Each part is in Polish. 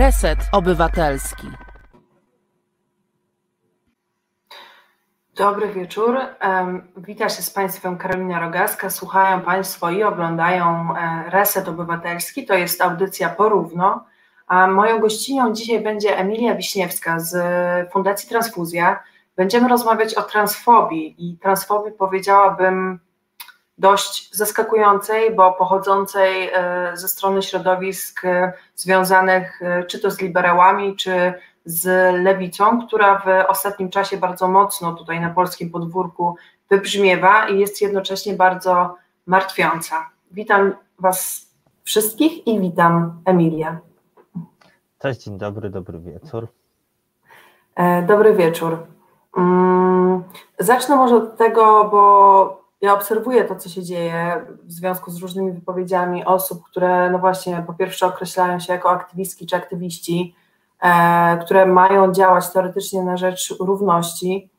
Reset Obywatelski. Dobry wieczór. Witam się z Państwem Karolina Rogaska. Słuchają Państwo i oglądają e, Reset Obywatelski. To jest audycja porówno. A moją gościnią dzisiaj będzie Emilia Wiśniewska z Fundacji Transfuzja. Będziemy rozmawiać o transfobii i transfobii powiedziałabym dość zaskakującej, bo pochodzącej e, ze strony środowisk e, związanych e, czy to z liberałami, czy z lewicą, która w ostatnim czasie bardzo mocno tutaj na polskim podwórku wybrzmiewa i jest jednocześnie bardzo martwiąca. Witam Was wszystkich i witam Emilia. Cześć, dzień dobry, dobry wieczór. Dobry wieczór. Mm, zacznę może od tego, bo ja obserwuję to, co się dzieje w związku z różnymi wypowiedziami osób, które no właśnie po pierwsze określają się jako aktywistki czy aktywiści, e, które mają działać teoretycznie na rzecz równości,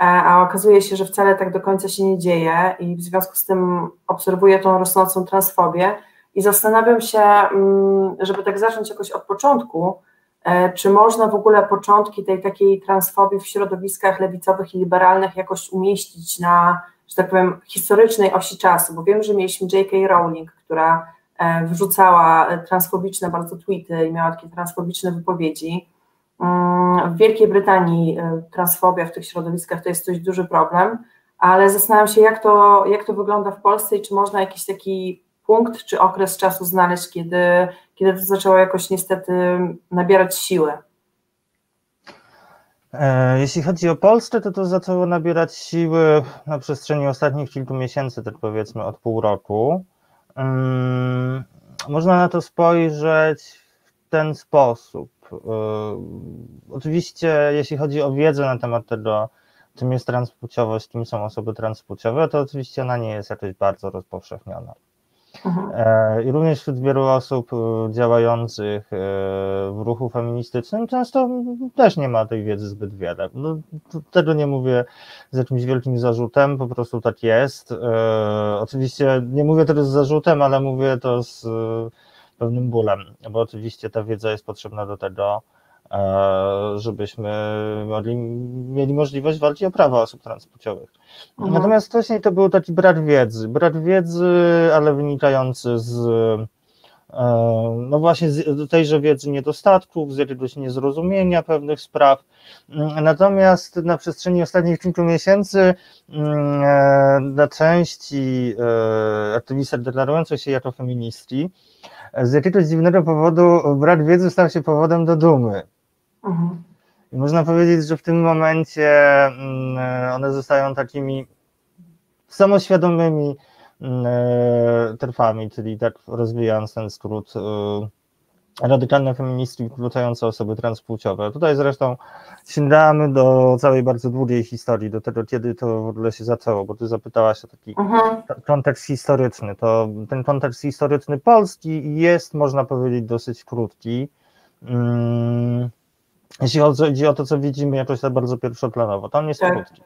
e, a okazuje się, że wcale tak do końca się nie dzieje i w związku z tym obserwuję tą rosnącą transfobię i zastanawiam się, mm, żeby tak zacząć jakoś od początku, e, czy można w ogóle początki tej takiej transfobii w środowiskach lewicowych i liberalnych jakoś umieścić na że tak powiem, historycznej osi czasu, bo wiem, że mieliśmy J.K. Rowling, która e, wrzucała e, transfobiczne bardzo tweety i miała takie transfobiczne wypowiedzi. Mm, w Wielkiej Brytanii e, transfobia w tych środowiskach to jest dość duży problem, ale zastanawiam się, jak to, jak to wygląda w Polsce i czy można jakiś taki punkt czy okres czasu znaleźć, kiedy, kiedy to zaczęło jakoś niestety nabierać siły. E, jeśli chodzi o Polskę, to to zaczęło nabierać siły na przestrzeni ostatnich kilku miesięcy, tak powiedzmy od pół roku. Mm, można na to spojrzeć w ten sposób. E, oczywiście, jeśli chodzi o wiedzę na temat tego, czym jest transpłciowość, kim są osoby transpłciowe, to oczywiście ona nie jest jakoś bardzo rozpowszechniona. E, I również wśród wielu osób e, działających e, w ruchu feministycznym często też nie ma tej wiedzy zbyt wiele. No, tego nie mówię z jakimś wielkim zarzutem, po prostu tak jest. Oczywiście nie mówię tego z zarzutem, ale mówię to z pewnym bólem, bo oczywiście ta wiedza jest potrzebna do tego, żebyśmy mogli, mieli możliwość walki o prawa osób transpłciowych. Mhm. Natomiast wcześniej to był taki brak wiedzy, brak wiedzy, ale wynikający z e, no właśnie z tejże wiedzy niedostatków, z jakiegoś niezrozumienia pewnych spraw. Natomiast na przestrzeni ostatnich kilku miesięcy mm, dla e, części aktywistów deklarujących się jako feministki, z jakiegoś dziwnego powodu brak wiedzy stał się powodem do dumy. Mhm. I można powiedzieć, że w tym momencie mm, one zostają takimi samoświadomymi mm, e, trwami, czyli tak rozwijając ten skrót, e, radykalne feministki wykluczające osoby transpłciowe. Tutaj zresztą sięgamy do całej bardzo długiej historii, do tego, kiedy to w ogóle się zaczęło, bo ty zapytałaś o taki mhm. kontekst historyczny. To ten kontekst historyczny polski jest, można powiedzieć, dosyć krótki. Hmm jeśli chodzi o to, co widzimy jakoś tak bardzo pierwszoplanowo, to on jest tak. krótki.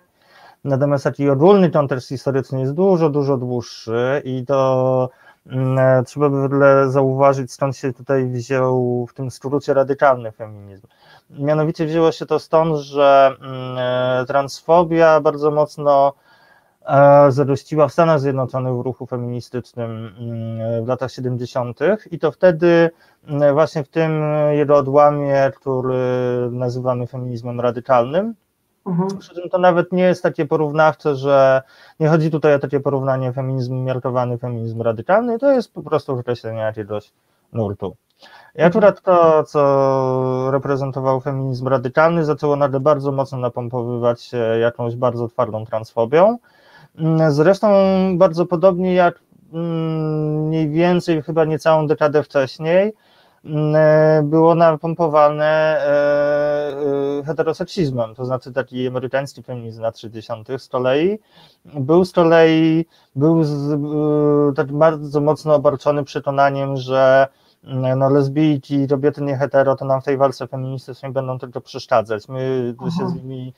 Natomiast taki ogólny kontekst historyczny jest dużo, dużo dłuższy i to mm, trzeba by w ogóle zauważyć, skąd się tutaj wziął w tym skrócie radykalny feminizm. Mianowicie wzięło się to stąd, że mm, transfobia bardzo mocno E, zagościła w Stanach Zjednoczonych w ruchu feministycznym mm, w latach 70. i to wtedy mm, właśnie w tym jego odłamie, który nazywamy feminizmem radykalnym, mhm. przy czym to nawet nie jest takie porównawcze, że nie chodzi tutaj o takie porównanie feminizm miarkowany, feminizm radykalny, to jest po prostu określenie jakiegoś nurtu. I mhm. akurat to, co reprezentował feminizm radykalny, zaczęło nagle bardzo mocno napompowywać się jakąś bardzo twardą transfobią, zresztą bardzo podobnie jak mm, mniej więcej chyba niecałą dekadę wcześniej mm, e, było napompowane e, e, heteroseksizmem, to znaczy taki amerykański feminizm lat 60. z kolei był z kolei był z, tak bardzo mocno obarczony przekonaniem, że no, lesbijki, kobiety nie hetero, to nam w tej walce feministycznej będą tylko przeszkadzać. My się z nimi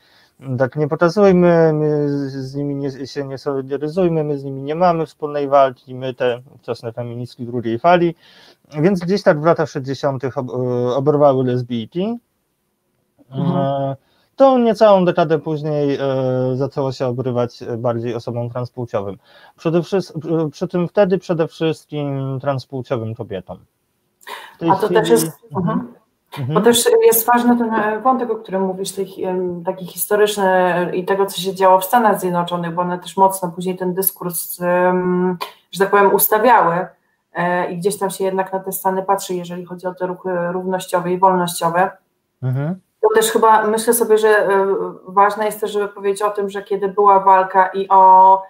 tak nie pokazujmy, my z nimi nie, się nie solidaryzujmy, my z nimi nie mamy wspólnej walki, my te wczesne feministki drugiej fali, więc gdzieś tak w latach 60. oberwały lesbijki. Mhm. To niecałą dekadę później e, zaczęło się obrywać bardziej osobom transpłciowym. Przede przy tym wtedy przede wszystkim transpłciowym kobietom. A to chwili... też jest. Mhm. Mhm. Bo też jest ważny ten e, wątek, o którym mówisz, taki historyczny i tego, co się działo w Stanach Zjednoczonych, bo one też mocno później ten dyskurs, że tak powiem, ustawiały e, i gdzieś tam się jednak na te Stany patrzy, jeżeli chodzi o te ruchy równościowe i wolnościowe. Mhm. To też chyba myślę sobie, że e, ważne jest też, żeby powiedzieć o tym, że kiedy była walka i o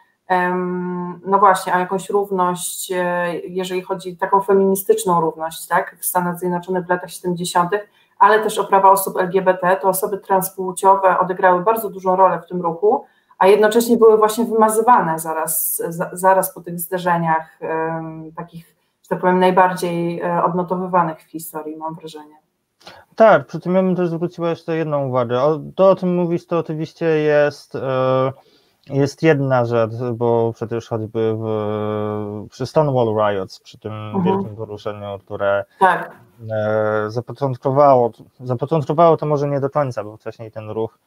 no właśnie, o jakąś równość, e, jeżeli chodzi taką feministyczną równość, tak, w Stanach Zjednoczonych w latach 70., ale też o prawa osób LGBT, to osoby transpłciowe odegrały bardzo dużą rolę w tym ruchu, a jednocześnie były właśnie wymazywane zaraz, zaraz po tych zderzeniach takich, że tak powiem, najbardziej e, odnotowywanych w historii, mam wrażenie. Tak, przy tym ja bym też zwróciła jeszcze jedną uwagę. To, o czym mówisz, to oczywiście jest... Yy jest jedna rzecz, bo przecież choćby w, przy Stonewall Riots, przy tym mhm. wielkim poruszeniu, które tak. e, zapoczątkowało, zapoczątkowało to może nie do końca, bo wcześniej ten ruch,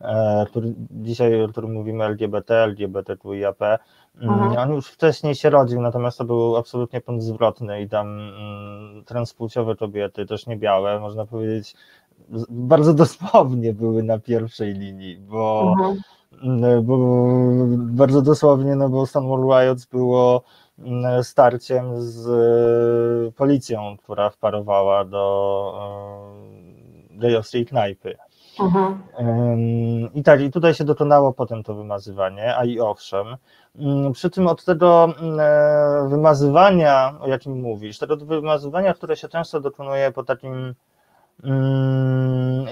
e, który dzisiaj, o którym mówimy LGBT, LGBTQIAP, mm, mhm. on już wcześniej się rodził, natomiast to był absolutnie punkt zwrotny i tam mm, transpłciowe kobiety, też nie białe, można powiedzieć, bardzo dosłownie były na pierwszej linii, bo mhm bo bardzo dosłownie, no bo Stonewall Riots było mm, starciem z e, policją, która wparowała do gejowskiej knajpy. Mhm. I tak, i tutaj się dokonało potem to wymazywanie, a i owszem. Mm, przy tym od tego e, wymazywania, o jakim mówisz, tego wymazywania, które się często dokonuje po takim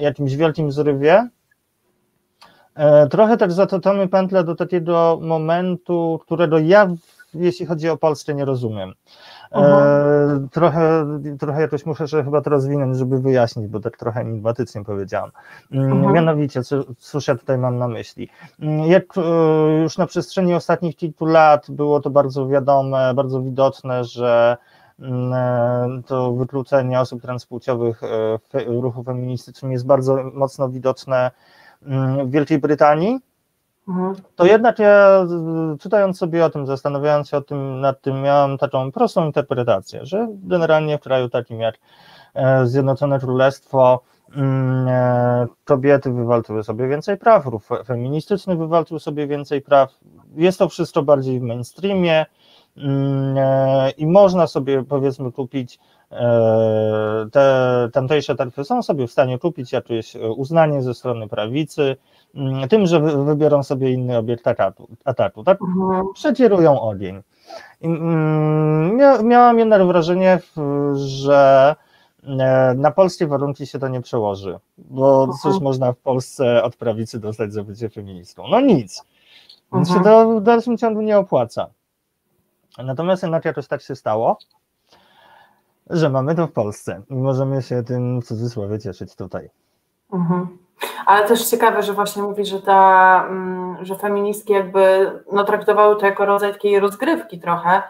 jakimś wielkim zrywie, E, trochę też zatoczamy pętlę do takiego momentu, którego ja, jeśli chodzi o Polskę, nie rozumiem. E, trochę, trochę jakoś muszę się chyba to rozwinąć, żeby wyjaśnić, bo tak trochę enigmatycznie powiedziałam. Mhm. Mianowicie, co, cóż ja tutaj mam na myśli? Mm, jak e, już na przestrzeni ostatnich kilku lat było to bardzo wiadome, bardzo widoczne, że mm, to wykluczenie osób transpłciowych w ruchu feministycznym jest bardzo mocno widoczne w Wielkiej Brytanii, mhm. to jednak ja czytając sobie o tym, zastanawiając się o tym, nad tym, miałem taką prostą interpretację, że generalnie w kraju takim jak e, Zjednoczone Królestwo mm, e, kobiety wywalczyły sobie więcej praw, ruch feministyczny wywalczył sobie więcej praw, jest to wszystko bardziej w mainstreamie i można sobie powiedzmy kupić E, te tamtejsze tarify są sobie w stanie kupić jakieś uznanie ze strony prawicy, mm, tym, że wybiorą sobie inny obiekt ataku, ataku tak mhm. przecierują ogień. Mm, miałam jednak wrażenie, że e, na polskie warunki się to nie przełoży, bo mhm. cóż można w Polsce od prawicy dostać za bycie feministą? No nic. Więc się mhm. to w dalszym ciągu nie opłaca. Natomiast jednak jakoś tak się stało, że mamy to w Polsce i możemy się tym w cudzysłowie cieszyć tutaj. Mhm. Ale też ciekawe, że właśnie mówi, że ta, mm, że feministki jakby no, traktowały to jako rodzaj takiej rozgrywki trochę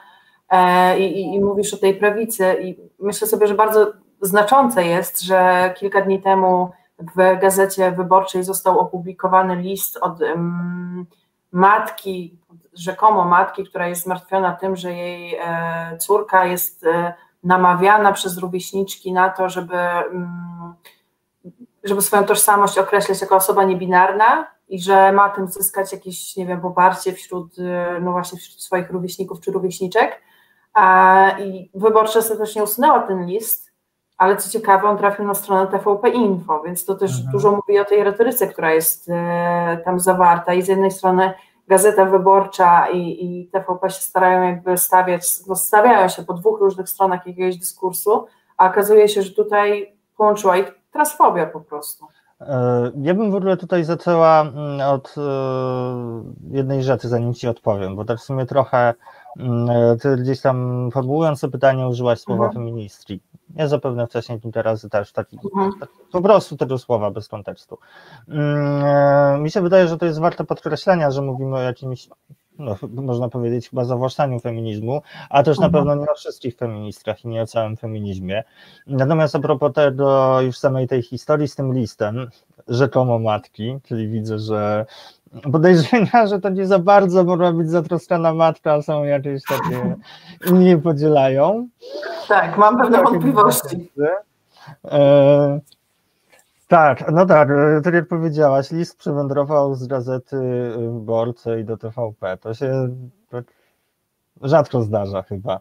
e, i, i mówisz o tej prawicy i myślę sobie, że bardzo znaczące jest, że kilka dni temu w Gazecie Wyborczej został opublikowany list od um, matki, rzekomo matki, która jest zmartwiona tym, że jej e, córka jest e, namawiana przez rówieśniczki na to, żeby, mm, żeby swoją tożsamość określać jako osoba niebinarna i że ma tym zyskać jakieś, nie wiem, poparcie wśród, no właśnie wśród swoich rówieśników czy rówieśniczek. I wyborcza ostatecznie usunęła ten list, ale co ciekawe, on trafił na stronę TVP Info, więc to też mhm. dużo mówi o tej retoryce, która jest e, tam zawarta. I z jednej strony Gazeta Wyborcza i, i TVP się starają jakby stawiać, no stawiają się po dwóch różnych stronach jakiegoś dyskursu, a okazuje się, że tutaj połączyła ich transfobia po prostu. E, ja bym w ogóle tutaj zaczęła mm, od e, jednej rzeczy, zanim Ci odpowiem, bo tak w sumie trochę mm, Ty gdzieś tam formułując to pytanie użyłaś słowa mhm. Nie zapewne wcześniej kilka razy też taki, mhm. tak, po prostu tego słowa bez kontekstu. Mm, mi się wydaje, że to jest warte podkreślenia, że mówimy o jakimś no, można powiedzieć, chyba zawłaszczaniu feminizmu, a też na mhm. pewno nie o wszystkich feministkach i nie o całym feminizmie. Natomiast a propos tego już samej tej historii z tym listem, rzekomo matki, czyli widzę, że podejrzenia, że to nie za bardzo mogła być zatroskana matka, są jakieś takie, nie podzielają. Tak, mam pewne wątpliwości. E, tak, no tak, e, tak jak powiedziałaś, list przywędrował z gazety Borce i do TVP. To się tak rzadko zdarza chyba.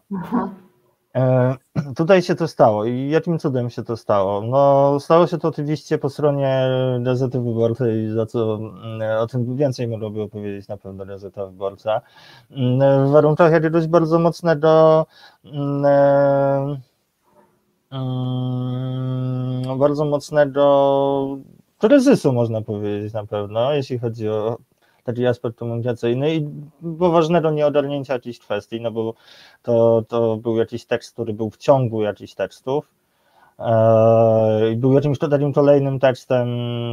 E, tutaj się to stało i jakim cudem się to stało? No, stało się to oczywiście po stronie Gazety Wyborczej, za co mm, o tym więcej mogłoby opowiedzieć na pewno Gazeta Wyborcza. Mm, w warunkach jakiegoś bardzo mocnego mm, e, bardzo mocnego kryzysu, można powiedzieć na pewno, jeśli chodzi o taki aspekt komunikacyjny i poważnego nieogarnięcia jakichś kwestii, no bo to, to był jakiś tekst, który był w ciągu jakichś tekstów, był jakimś takim kolejnym tekstem,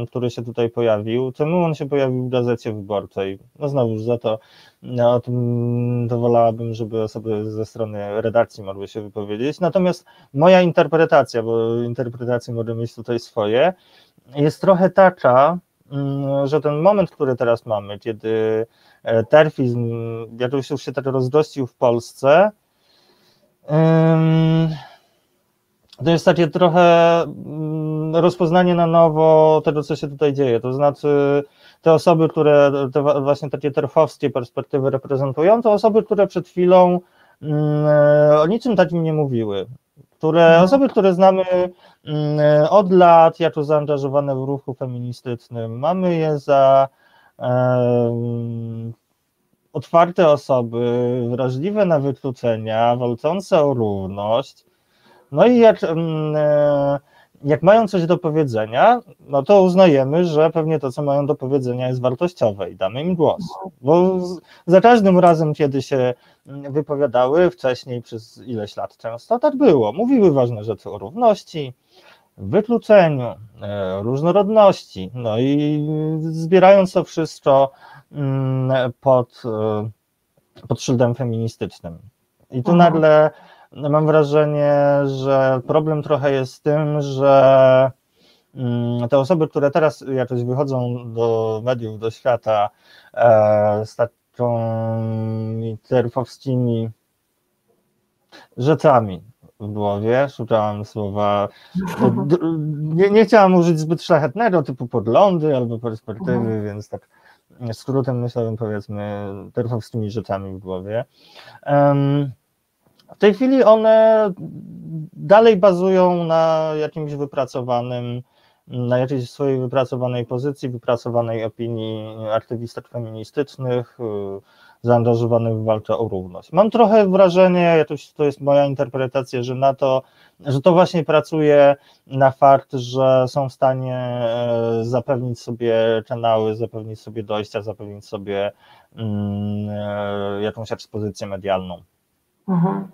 który się tutaj pojawił. Czemu on się pojawił w gazecie wyborczej? No znowu za to no, o tym to wolałabym, żeby osoby ze strony redakcji mogły się wypowiedzieć. Natomiast moja interpretacja, bo interpretacje mogę mieć tutaj swoje, jest trochę taka, Mm, że ten moment, który teraz mamy, kiedy e, terfizm jakoś już się tak rozgościł w Polsce, to jest takie trochę mm, rozpoznanie na nowo tego, co się tutaj dzieje. To znaczy, te osoby, które te właśnie takie terfowskie perspektywy reprezentują, to osoby, które przed chwilą mm, o niczym takim nie mówiły które mhm. osoby, które znamy mm, od lat jako zaangażowane w ruchu feministycznym, mamy je za um, otwarte osoby, wrażliwe na wykluczenia, walczące o równość. No i jak um, jak mają coś do powiedzenia, no to uznajemy, że pewnie to, co mają do powiedzenia, jest wartościowe i damy im głos. Bo za każdym razem, kiedy się wypowiadały wcześniej przez ileś lat często, tak było. Mówiły ważne rzeczy o równości, wykluczeniu, e, różnorodności. No i zbierając to wszystko mm, pod, e, pod szyldem feministycznym. I tu mhm. nagle mam wrażenie, że problem trochę jest z tym, że mm, te osoby, które teraz jakoś wychodzą do mediów, do świata e, z takimi terfowskimi rzeczami w głowie, szukałem słowa, nie, nie chciałam użyć zbyt szlachetnego typu podglądy albo perspektywy, mhm. więc tak skrótem myślałem powiedzmy terfowskimi rzeczami w głowie. Um, w tej chwili one dalej bazują na jakimś wypracowanym, na jakiejś swojej wypracowanej pozycji, wypracowanej opinii aktywistek feministycznych, y, zaangażowanych w walkę o równość. Mam trochę wrażenie, to jest moja interpretacja, że na to, że to właśnie pracuje na fakt, że są w stanie e, zapewnić sobie kanały, zapewnić sobie dojścia, zapewnić sobie mm, e, jakąś ekspozycję medialną. Mhm.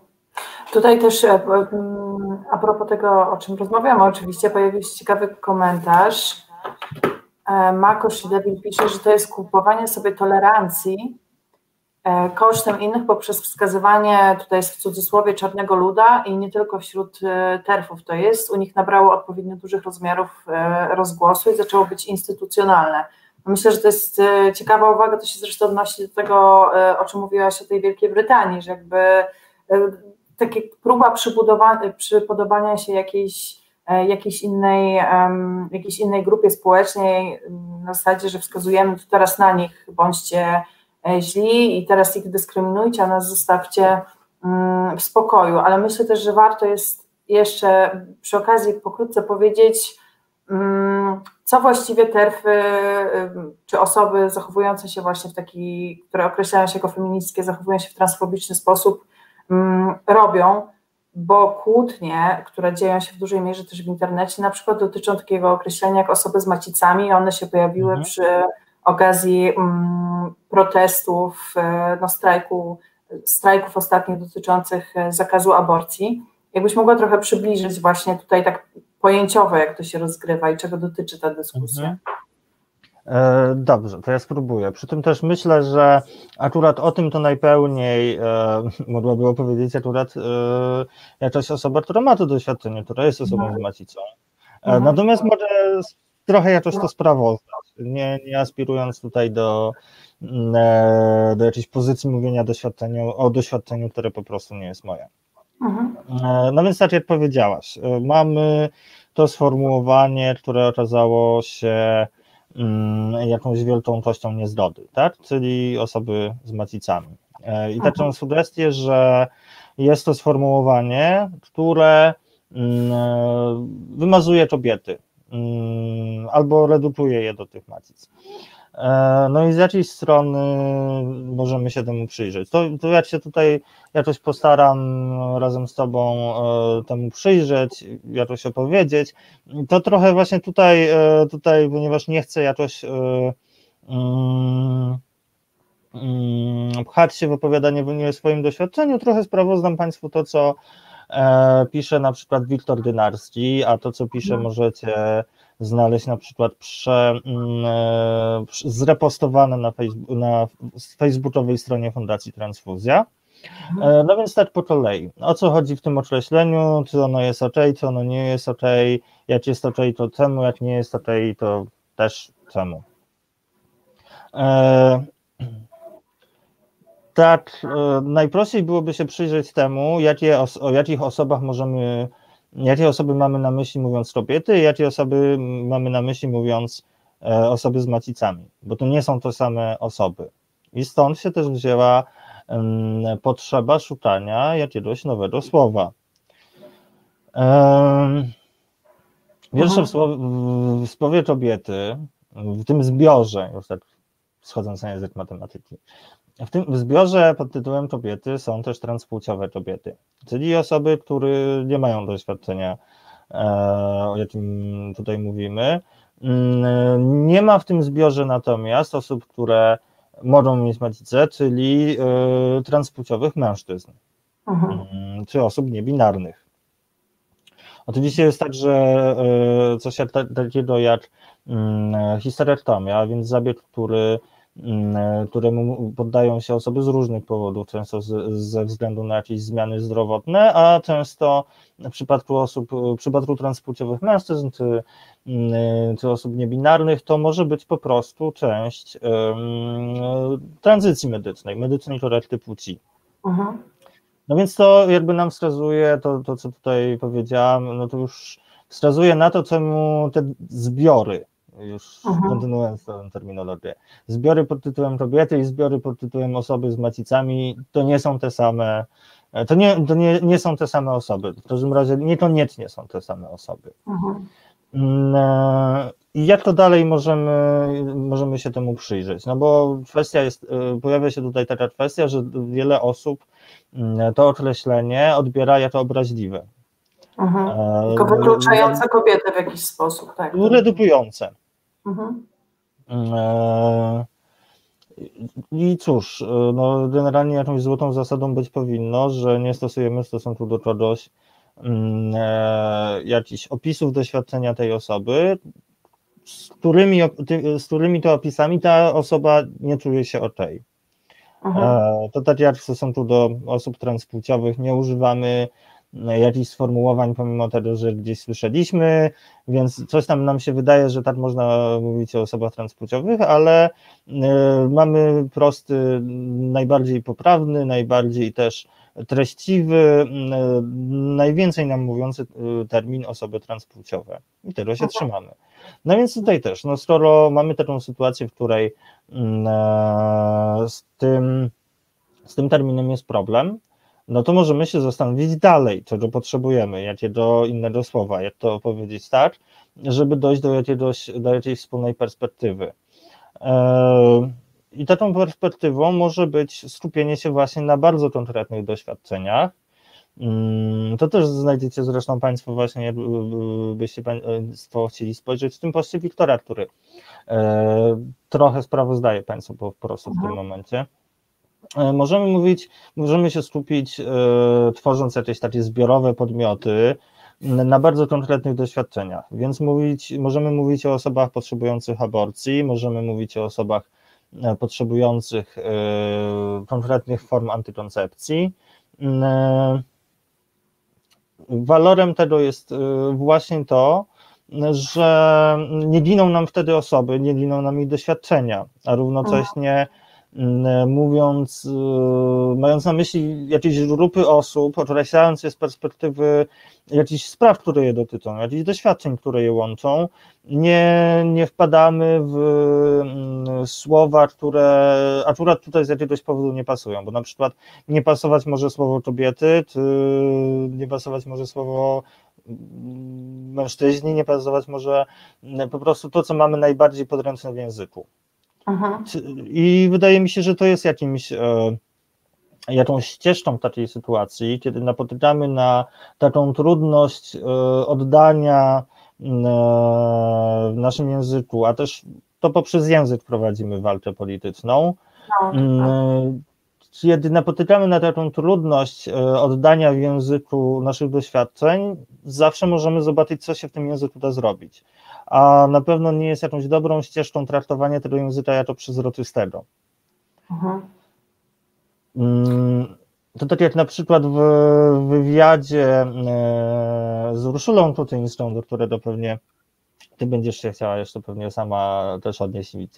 Tutaj też e, a propos tego, o czym rozmawiamy, oczywiście pojawił się ciekawy komentarz. E, Makosz Devil pisze, że to jest kupowanie sobie tolerancji e, kosztem innych poprzez wskazywanie, tutaj jest w cudzysłowie, czarnego luda i nie tylko wśród terfów to jest. U nich nabrało odpowiednio dużych rozmiarów rozgłosu i zaczęło być instytucjonalne. Myślę, że to jest ciekawa uwaga, to się zresztą odnosi do tego, o czym mówiłaś o tej Wielkiej Brytanii, że jakby takie próba przypodobania się jakiejś, e, jakiejś, innej, jakiejś innej grupie społecznej na zasadzie, że wskazujemy teraz na nich, bądźcie e, źli i teraz ich dyskryminujcie, a nas zostawcie mm, w spokoju. Ale myślę też, że warto jest jeszcze przy okazji pokrótce powiedzieć, mm, co właściwie terfy, czy osoby zachowujące się właśnie w taki, które określają się jako feministyczne, zachowują się w transfobiczny sposób, Mm, robią, bo kłótnie, które dzieją się w dużej mierze też w internecie, na przykład dotyczą takiego określenia jak osoby z macicami, one się pojawiły mhm. przy okazji um, protestów, e, no strajku, strajków ostatnich dotyczących e, zakazu aborcji. Jakbyś mogła trochę przybliżyć właśnie tutaj tak pojęciowo, jak to się rozgrywa i czego dotyczy ta dyskusja. Mhm. E, dobrze, to ja spróbuję. Przy tym też myślę, że akurat o tym to najpełniej e, mogłaby opowiedzieć akurat e, jakaś osoba, która ma to doświadczenie, która jest osobą mhm. z macicą. E, mhm. Natomiast może trochę jakoś to sprawozdać, nie, nie aspirując tutaj do, mm, e, do jakiejś pozycji mówienia doświadczeniu, o doświadczeniu, które po prostu nie jest moje. Mhm. E, no więc tak jak powiedziałaś, mamy to sformułowanie, które okazało się jakąś wielką ilością niezgody, tak? czyli osoby z macicami. E, I taką sugestię, że jest to sformułowanie, które mm, e, wymazuje kobiety mm, albo redukuje je do tych macic. E, no i z jakiej strony możemy się temu przyjrzeć? To, to jak się tutaj jakoś postaram razem z Tobą e, temu przyjrzeć, jakoś opowiedzieć, to trochę właśnie tutaj, e, tutaj ponieważ nie chcę jakoś um, um, pchać się w opowiadanie w swoim doświadczeniu, trochę sprawozdam Państwu to, co pisze na przykład Wiktor Dynarski, a to, co pisze, no. możecie znaleźć na przykład prze, mm, e, zrepostowane na, Facebook, na facebookowej stronie Fundacji Transfuzja. E, no więc tak po kolei. O co chodzi w tym określeniu? Czy ono jest ok, czy ono nie jest ok? Jak jest ok, to czemu? Jak nie jest ok, to też czemu? E, tak, e, najprościej byłoby się przyjrzeć temu, jakie o jakich osobach możemy jakie osoby mamy na myśli mówiąc kobiety, jakie osoby mamy na myśli mówiąc e, osoby z macicami, bo to nie są to same osoby. I stąd się też wzięła potrzeba szukania jakiegoś nowego słowa. Pierwsze w słowie, w słowie kobiety, w tym zbiorze, już tak schodząc na język matematyki, w tym zbiorze pod tytułem kobiety są też transpłciowe kobiety, czyli osoby, które nie mają doświadczenia, e, o jakim tutaj mówimy. Mm, nie ma w tym zbiorze natomiast osób, które mogą mieć macicę, czyli e, transpłciowych mężczyzn, mhm. Mm, czy osób niebinarnych. Oczywiście jest tak, że e, coś takiego jak mm, histerektomia, więc zabieg, który któremu poddają się osoby z różnych powodów, często z, ze względu na jakieś zmiany zdrowotne, a często w przypadku osób, w przypadku transpłciowych mężczyzn czy, mm, czy osób niebinarnych, to może być po prostu część um, tranzycji medycznej, medycznej korekty płci. Mhm. No więc to jakby nam wskazuje, to, to co tutaj powiedziałam, no to już wskazuje na to, czemu te zbiory już mhm. kontynuując tę terminologię. Zbiory pod tytułem kobiety i zbiory pod tytułem osoby z macicami to nie są te same, e, to nie, to nie, nie są te same osoby. W każdym razie niekoniecznie są te same osoby. Mhm. Mm, e, I jak to dalej możemy, możemy się temu przyjrzeć? No bo kwestia jest, e, pojawia się tutaj taka kwestia, że wiele osób mm, to określenie odbiera jako obraźliwe. Mhm. Tylko wykluczające kobiety w jakiś sposób, tak? Redukujące. Mhm. E, I cóż, e, no generalnie jakąś złotą zasadą być powinno, że nie stosujemy w stosunku do kogoś mm, e, jakichś opisów doświadczenia tej osoby, z którymi, z którymi to opisami ta osoba nie czuje się ok. Mhm. To tak jak w stosunku do osób transpłciowych nie używamy jakichś sformułowań, pomimo tego, że gdzieś słyszeliśmy, więc coś tam nam się wydaje, że tak można mówić o osobach transpłciowych, ale y, mamy prosty, najbardziej poprawny, najbardziej też treściwy, y, najwięcej nam mówiący y, termin osoby transpłciowe i tego się trzymamy. No więc tutaj też, no skoro mamy taką sytuację, w której z tym, z tym terminem jest problem, no to możemy się zastanowić dalej, czego potrzebujemy, jakiego innego słowa, jak to powiedzieć tak, żeby dojść do, jakiegoś, do jakiejś wspólnej perspektywy. E, I taką perspektywą może być skupienie się właśnie na bardzo konkretnych doświadczeniach. Mm, to też znajdziecie zresztą Państwo właśnie, byście Państwo chcieli spojrzeć w tym poście Wiktora, który e, trochę sprawozdaje Państwu po prostu w tym mhm. momencie. Możemy mówić, możemy się skupić, tworząc jakieś takie zbiorowe podmioty, na bardzo konkretnych doświadczeniach. Więc mówić, możemy mówić o osobach potrzebujących aborcji, możemy mówić o osobach e, potrzebujących e, konkretnych form antykoncepcji. E, walorem tego jest właśnie to, że nie giną nam wtedy osoby, nie giną nam ich doświadczenia, a równocześnie mówiąc, mając na myśli jakieś grupy osób, określając je z perspektywy jakichś spraw, które je dotyczą, jakichś doświadczeń, które je łączą, nie, nie wpadamy w mm, słowa, które akurat tutaj z jakiegoś powodu nie pasują, bo na przykład nie pasować może słowo kobiety, czy nie pasować może słowo mm, mężczyźni, nie pasować może mm, po prostu to, co mamy najbardziej podręczne w języku. Aha. I wydaje mi się, że to jest jakimś e, jakąś ścieżką takiej sytuacji, kiedy napotykamy na taką trudność e, oddania e, w naszym języku, a też to poprzez język prowadzimy walkę polityczną. No, tak. Kiedy napotykamy na taką trudność oddania w języku naszych doświadczeń, zawsze możemy zobaczyć, co się w tym języku da zrobić. A na pewno nie jest jakąś dobrą ścieżką traktowania tego języka jako przezroczystego. Mhm. To tak jak na przykład w wywiadzie e, z Urszulą Kuczyńską, do którego pewnie ty będziesz się chciała jeszcze pewnie sama też odnieść i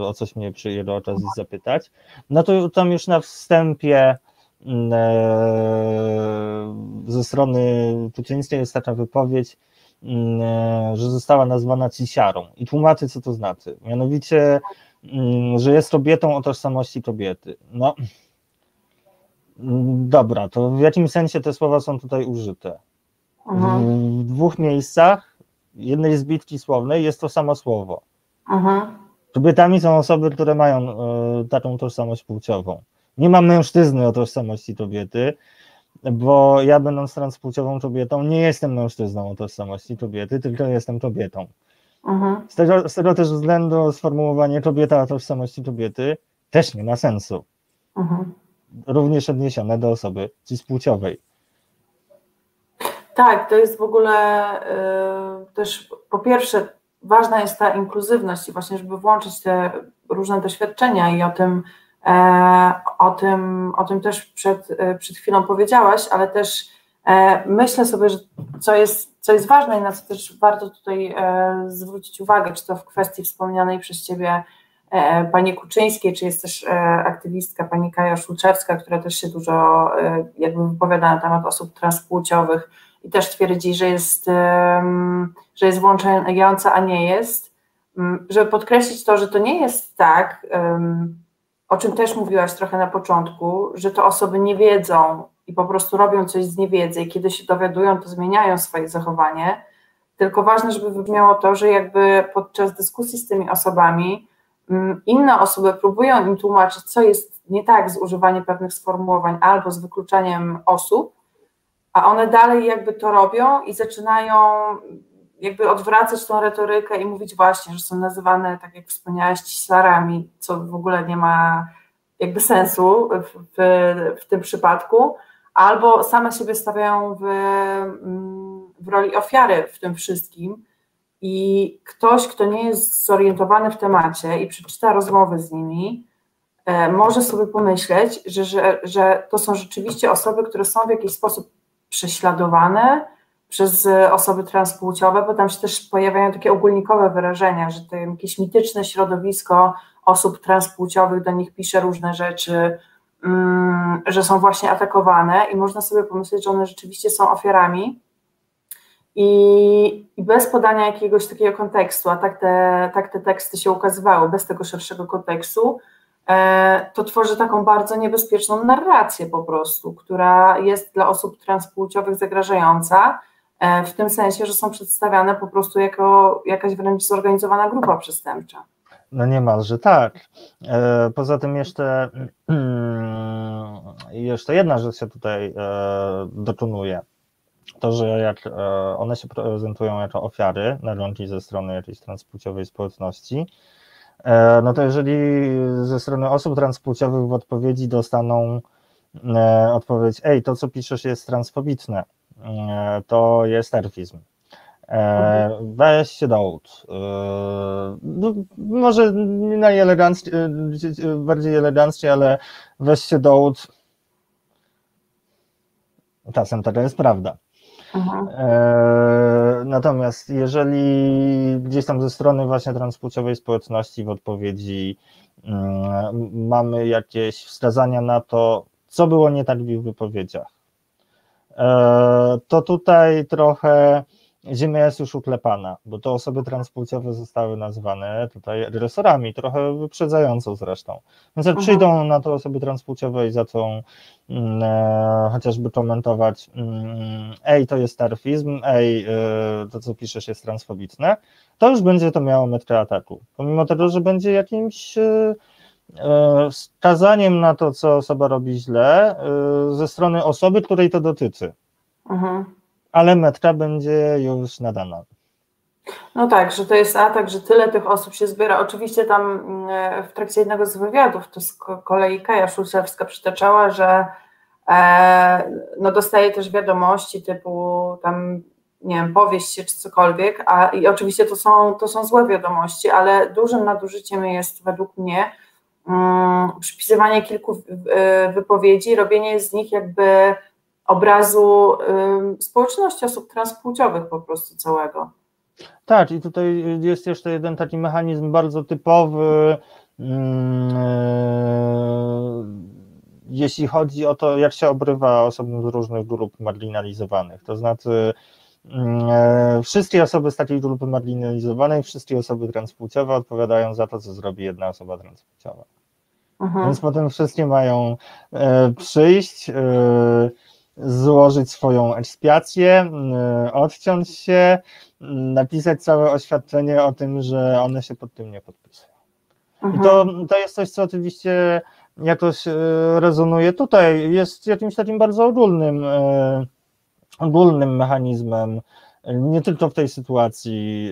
o coś mnie przy do okazji zapytać, no to tam już na wstępie mm, e, ze strony Kuczyńskiej jest taka wypowiedź, że została nazwana cisiarą i tłumaczy, co to znaczy. Mianowicie, że jest kobietą o tożsamości kobiety. No, Dobra, to w jakim sensie te słowa są tutaj użyte? Mhm. W dwóch miejscach, jednej zbitki słownej jest to samo słowo. Mhm. Kobietami są osoby, które mają e, taką tożsamość płciową. Nie ma mężczyzny o tożsamości kobiety, bo ja będąc transpłciową kobietą nie jestem mężczyzną o tożsamości kobiety, tylko jestem kobietą. Mhm. Z, tego, z tego też względu sformułowanie kobieta o tożsamości kobiety też nie ma sensu. Mhm również odniesione do osoby cispłciowej. Tak, to jest w ogóle y, też po pierwsze ważna jest ta inkluzywność i właśnie, żeby włączyć te różne doświadczenia i o tym, o tym, o tym też przed, e, przed chwilą powiedziałaś, ale też e, myślę sobie, że co jest, co jest ważne i na co też warto tutaj zwrócić uwagę, czy to w kwestii wspomnianej przez Ciebie E, pani Kuczyńskiej, czy jest też e, aktywistka pani Kaja Szulczewska, która też się dużo e, jakby wypowiada na temat osób transpłciowych i też twierdzi, że jest, że jest włączająca, a nie jest. Mm, żeby podkreślić to, że to nie jest tak, o czym też mówiłaś trochę na początku, że to osoby nie wiedzą i po prostu robią coś z niewiedzy i kiedy się dowiadują, to zmieniają swoje zachowanie, tylko ważne, żeby wybrzmiało to, że jakby podczas dyskusji z tymi osobami Mm, inne osoby próbują im tłumaczyć, co jest nie tak z używaniem pewnych sformułowań albo z wykluczaniem osób, a one dalej jakby to robią i zaczynają jakby odwracać tą retorykę i mówić właśnie, że są nazywane, tak jak wspomniałaś, cislarami, co w ogóle nie ma jakby sensu w, w, w tym przypadku, albo same siebie stawiają w, mm, w roli ofiary w tym wszystkim, i ktoś, kto nie jest zorientowany w temacie i przeczyta rozmowy z nimi, e, może sobie pomyśleć, że, że, że to są rzeczywiście osoby, które są w jakiś sposób prześladowane przez osoby transpłciowe, bo tam się też pojawiają takie ogólnikowe wyrażenia, że to jakieś mityczne środowisko osób transpłciowych do nich pisze różne rzeczy, mm, że są właśnie atakowane i można sobie pomyśleć, że one rzeczywiście są ofiarami. I, I, bez podania jakiegoś takiego kontekstu, a tak te, tak te teksty się ukazywały, bez tego szerszego kontekstu, e, to tworzy taką bardzo niebezpieczną narrację po prostu, która jest dla osób transpłciowych zagrażająca, e, w tym sensie, że są przedstawiane po prostu jako jakaś wręcz zorganizowana grupa przestępcza. No niemalże tak. E, poza tym jeszcze, jeszcze jedna rzecz się tutaj dokonuje to, że jak e, one się prezentują jako ofiary na rąki ze strony jakiejś transpłciowej społeczności, E, no to jeżeli ze strony osób transpłciowych w odpowiedzi dostaną e, odpowiedź, ej, to co piszesz jest transfobiczne, e, to jest erfizm. Weź się dołód. No, może nie najelegancki, bardziej elegancki, ale weź się dołód. Czasem taka jest prawda. E, natomiast jeżeli gdzieś tam ze strony właśnie transpłciowej społeczności w odpowiedzi mm, mamy jakieś wskazania na to, co było nie tak w ich wypowiedziach, e, to tutaj trochę ziemia jest już uklepana, bo te osoby transpłciowe zostały nazwane tutaj agresorami, trochę wyprzedzająco zresztą. Więc jak mhm. przyjdą na to osoby transpłciowe i zaczną mm, e, chociażby komentować, mm, ej, to jest tarfizm, ej, e, to co piszesz jest transfobiczne, to już będzie to miało metkę ataku. Pomimo tego, że będzie jakimś e, e wskazaniem na to, co osoba robi źle, e, ze strony osoby, której to dotyczy. Mhm ale metra będzie już nadana. No tak, że to jest atak, że tyle tych osób się zbiera. Oczywiście tam mm, w trakcie jednego z wywiadów, to z kolei Kaja Szulczewska przytaczała, że e, no dostaje też wiadomości typu tam, nie wiem, powieść czy cokolwiek, a i oczywiście to są, to są złe wiadomości, ale dużym nadużyciem jest według mnie przypisywanie kilku e, wypowiedzi, robienie z nich jakby obrazu społeczności osób transpłciowych po prostu całego. Tak, i tutaj jest jeszcze jeden taki mechanizm bardzo typowy, jeśli chodzi o to, jak się obrywa osoby z różnych grup marginalizowanych. To znaczy, wszystkie osoby z takiej grupy marginalizowanej, wszystkie osoby transpłciowe odpowiadają za to, co zrobi jedna osoba transpłciowa. Mhm. Więc potem wszystkie mają e, przyjść, e, złożyć swoją ekspiację, odciąć się, y, napisać całe oświadczenie o tym, że one się pod tym nie podpisują. I to, to jest coś, co oczywiście jakoś rezonuje tutaj, jest jakimś takim bardzo ogólnym, ogólnym mechanizmem, nie tylko w tej sytuacji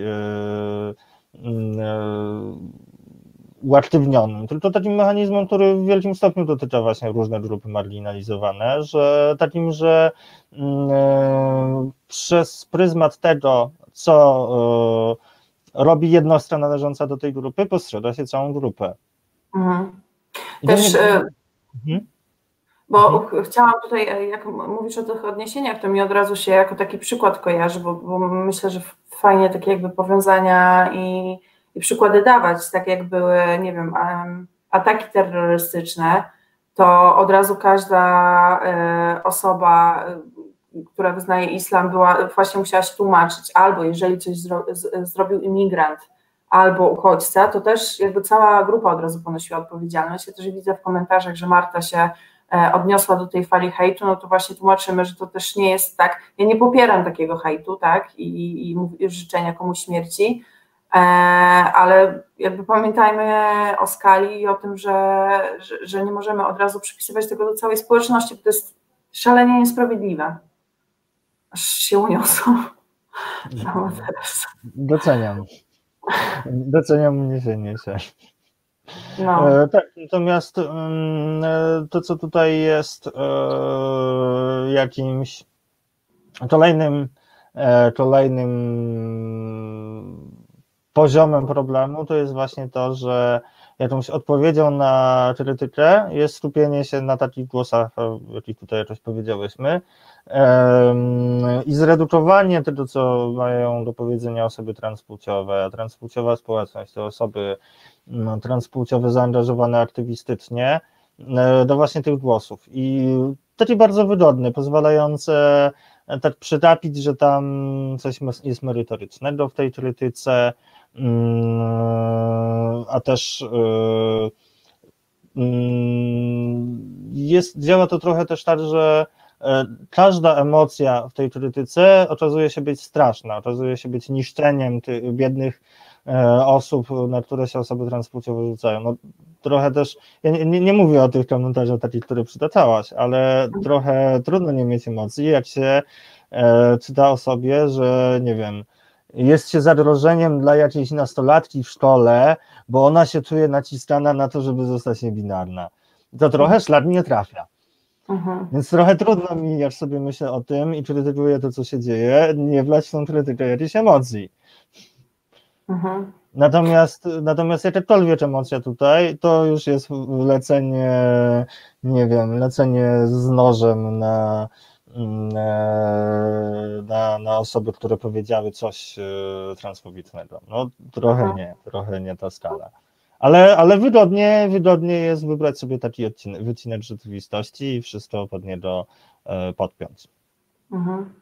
uaktywnionym, tylko takim mechanizmem, który w wielkim stopniu dotyka właśnie różne grupy marginalizowane, że takim, że yy, przez pryzmat tego, co yy, robi jednostka należąca do tej grupy, postrzega się całą grupę. Mhm. Też, nie... mhm. Bo mhm. chciałam tutaj, jak mówisz o tych odniesieniach, to mi od razu się jako taki przykład kojarzy, bo, bo myślę, że fajnie takie jakby powiązania i i przykłady dawać, tak jak były, nie wiem, ataki terrorystyczne, to od razu każda e, osoba, e, która wyznaje islam, była, właśnie musiała się tłumaczyć, albo jeżeli coś zro, z, zrobił imigrant, albo uchodźca, to też jakby cała grupa od razu ponosiła odpowiedzialność. Ja też widzę w komentarzach, że Marta się e, odniosła do tej fali hejtu, no to właśnie tłumaczymy, że to też nie jest tak. Ja nie popieram takiego hejtu, tak, i, i, i życzenia komuś śmierci, E, ale jakby pamiętajmy o skali i o tym, że, że, że, nie możemy od razu przypisywać tego do całej społeczności, bo to jest szalenie niesprawiedliwe. Aż się uniosą. No. Doceniam. Doceniam uniesienie się. No. E, tak, natomiast mm, e, to, co tutaj jest e, jakimś kolejnym, kolejnym poziomem problemu to jest właśnie to, że jakąś odpowiedzią na krytykę jest skupienie się na takich głosach, jakich tutaj jakoś powiedziałyśmy. I zredukowanie tego, co mają do powiedzenia osoby transpłciowe, transpłciowa społeczność, te osoby no, transpłciowe zaangażowane aktywistycznie e, do właśnie tych głosów. I takie bardzo wygodne, pozwalające tak przytapić, że tam coś jest merytorycznego w tej krytyce, a też y, mm, jest, działa to trochę też tak, że e, każda emocja w tej krytyce okazuje się być straszna, okazuje się być niszczeniem tych biednych e, osób, na które się osoby transpłciowe rzucają. No, trochę też, ja nie, nie, mówię o tych komentarzach takich, które przytaczałaś, ale trochę trudno nie mieć emocji, jak się e, czyta o sobie, że nie wiem, jest się zagrożeniem dla jakiejś nastolatki w szkole, bo ona się czuje naciskana na to, żeby zostać niebinarna. To trochę szlak nie trafia. Mhm. Więc trochę trudno mi, jak sobie myślę o tym i krytykuję to, co się dzieje, nie wlać w tą krytykę jakiejś emocji. Mhm. Natomiast, natomiast jakakolwiek emocja tutaj, to już jest lecenie, nie wiem, lecenie z nożem na, na, na osoby, które powiedziały coś e, transfobicznego. No trochę nie, trochę nie ta skala. Ale, ale wygodnie, wygodnie jest wybrać sobie taki odcinek, wycinek rzeczywistości i wszystko pod niego e, podpiąć. Mhm.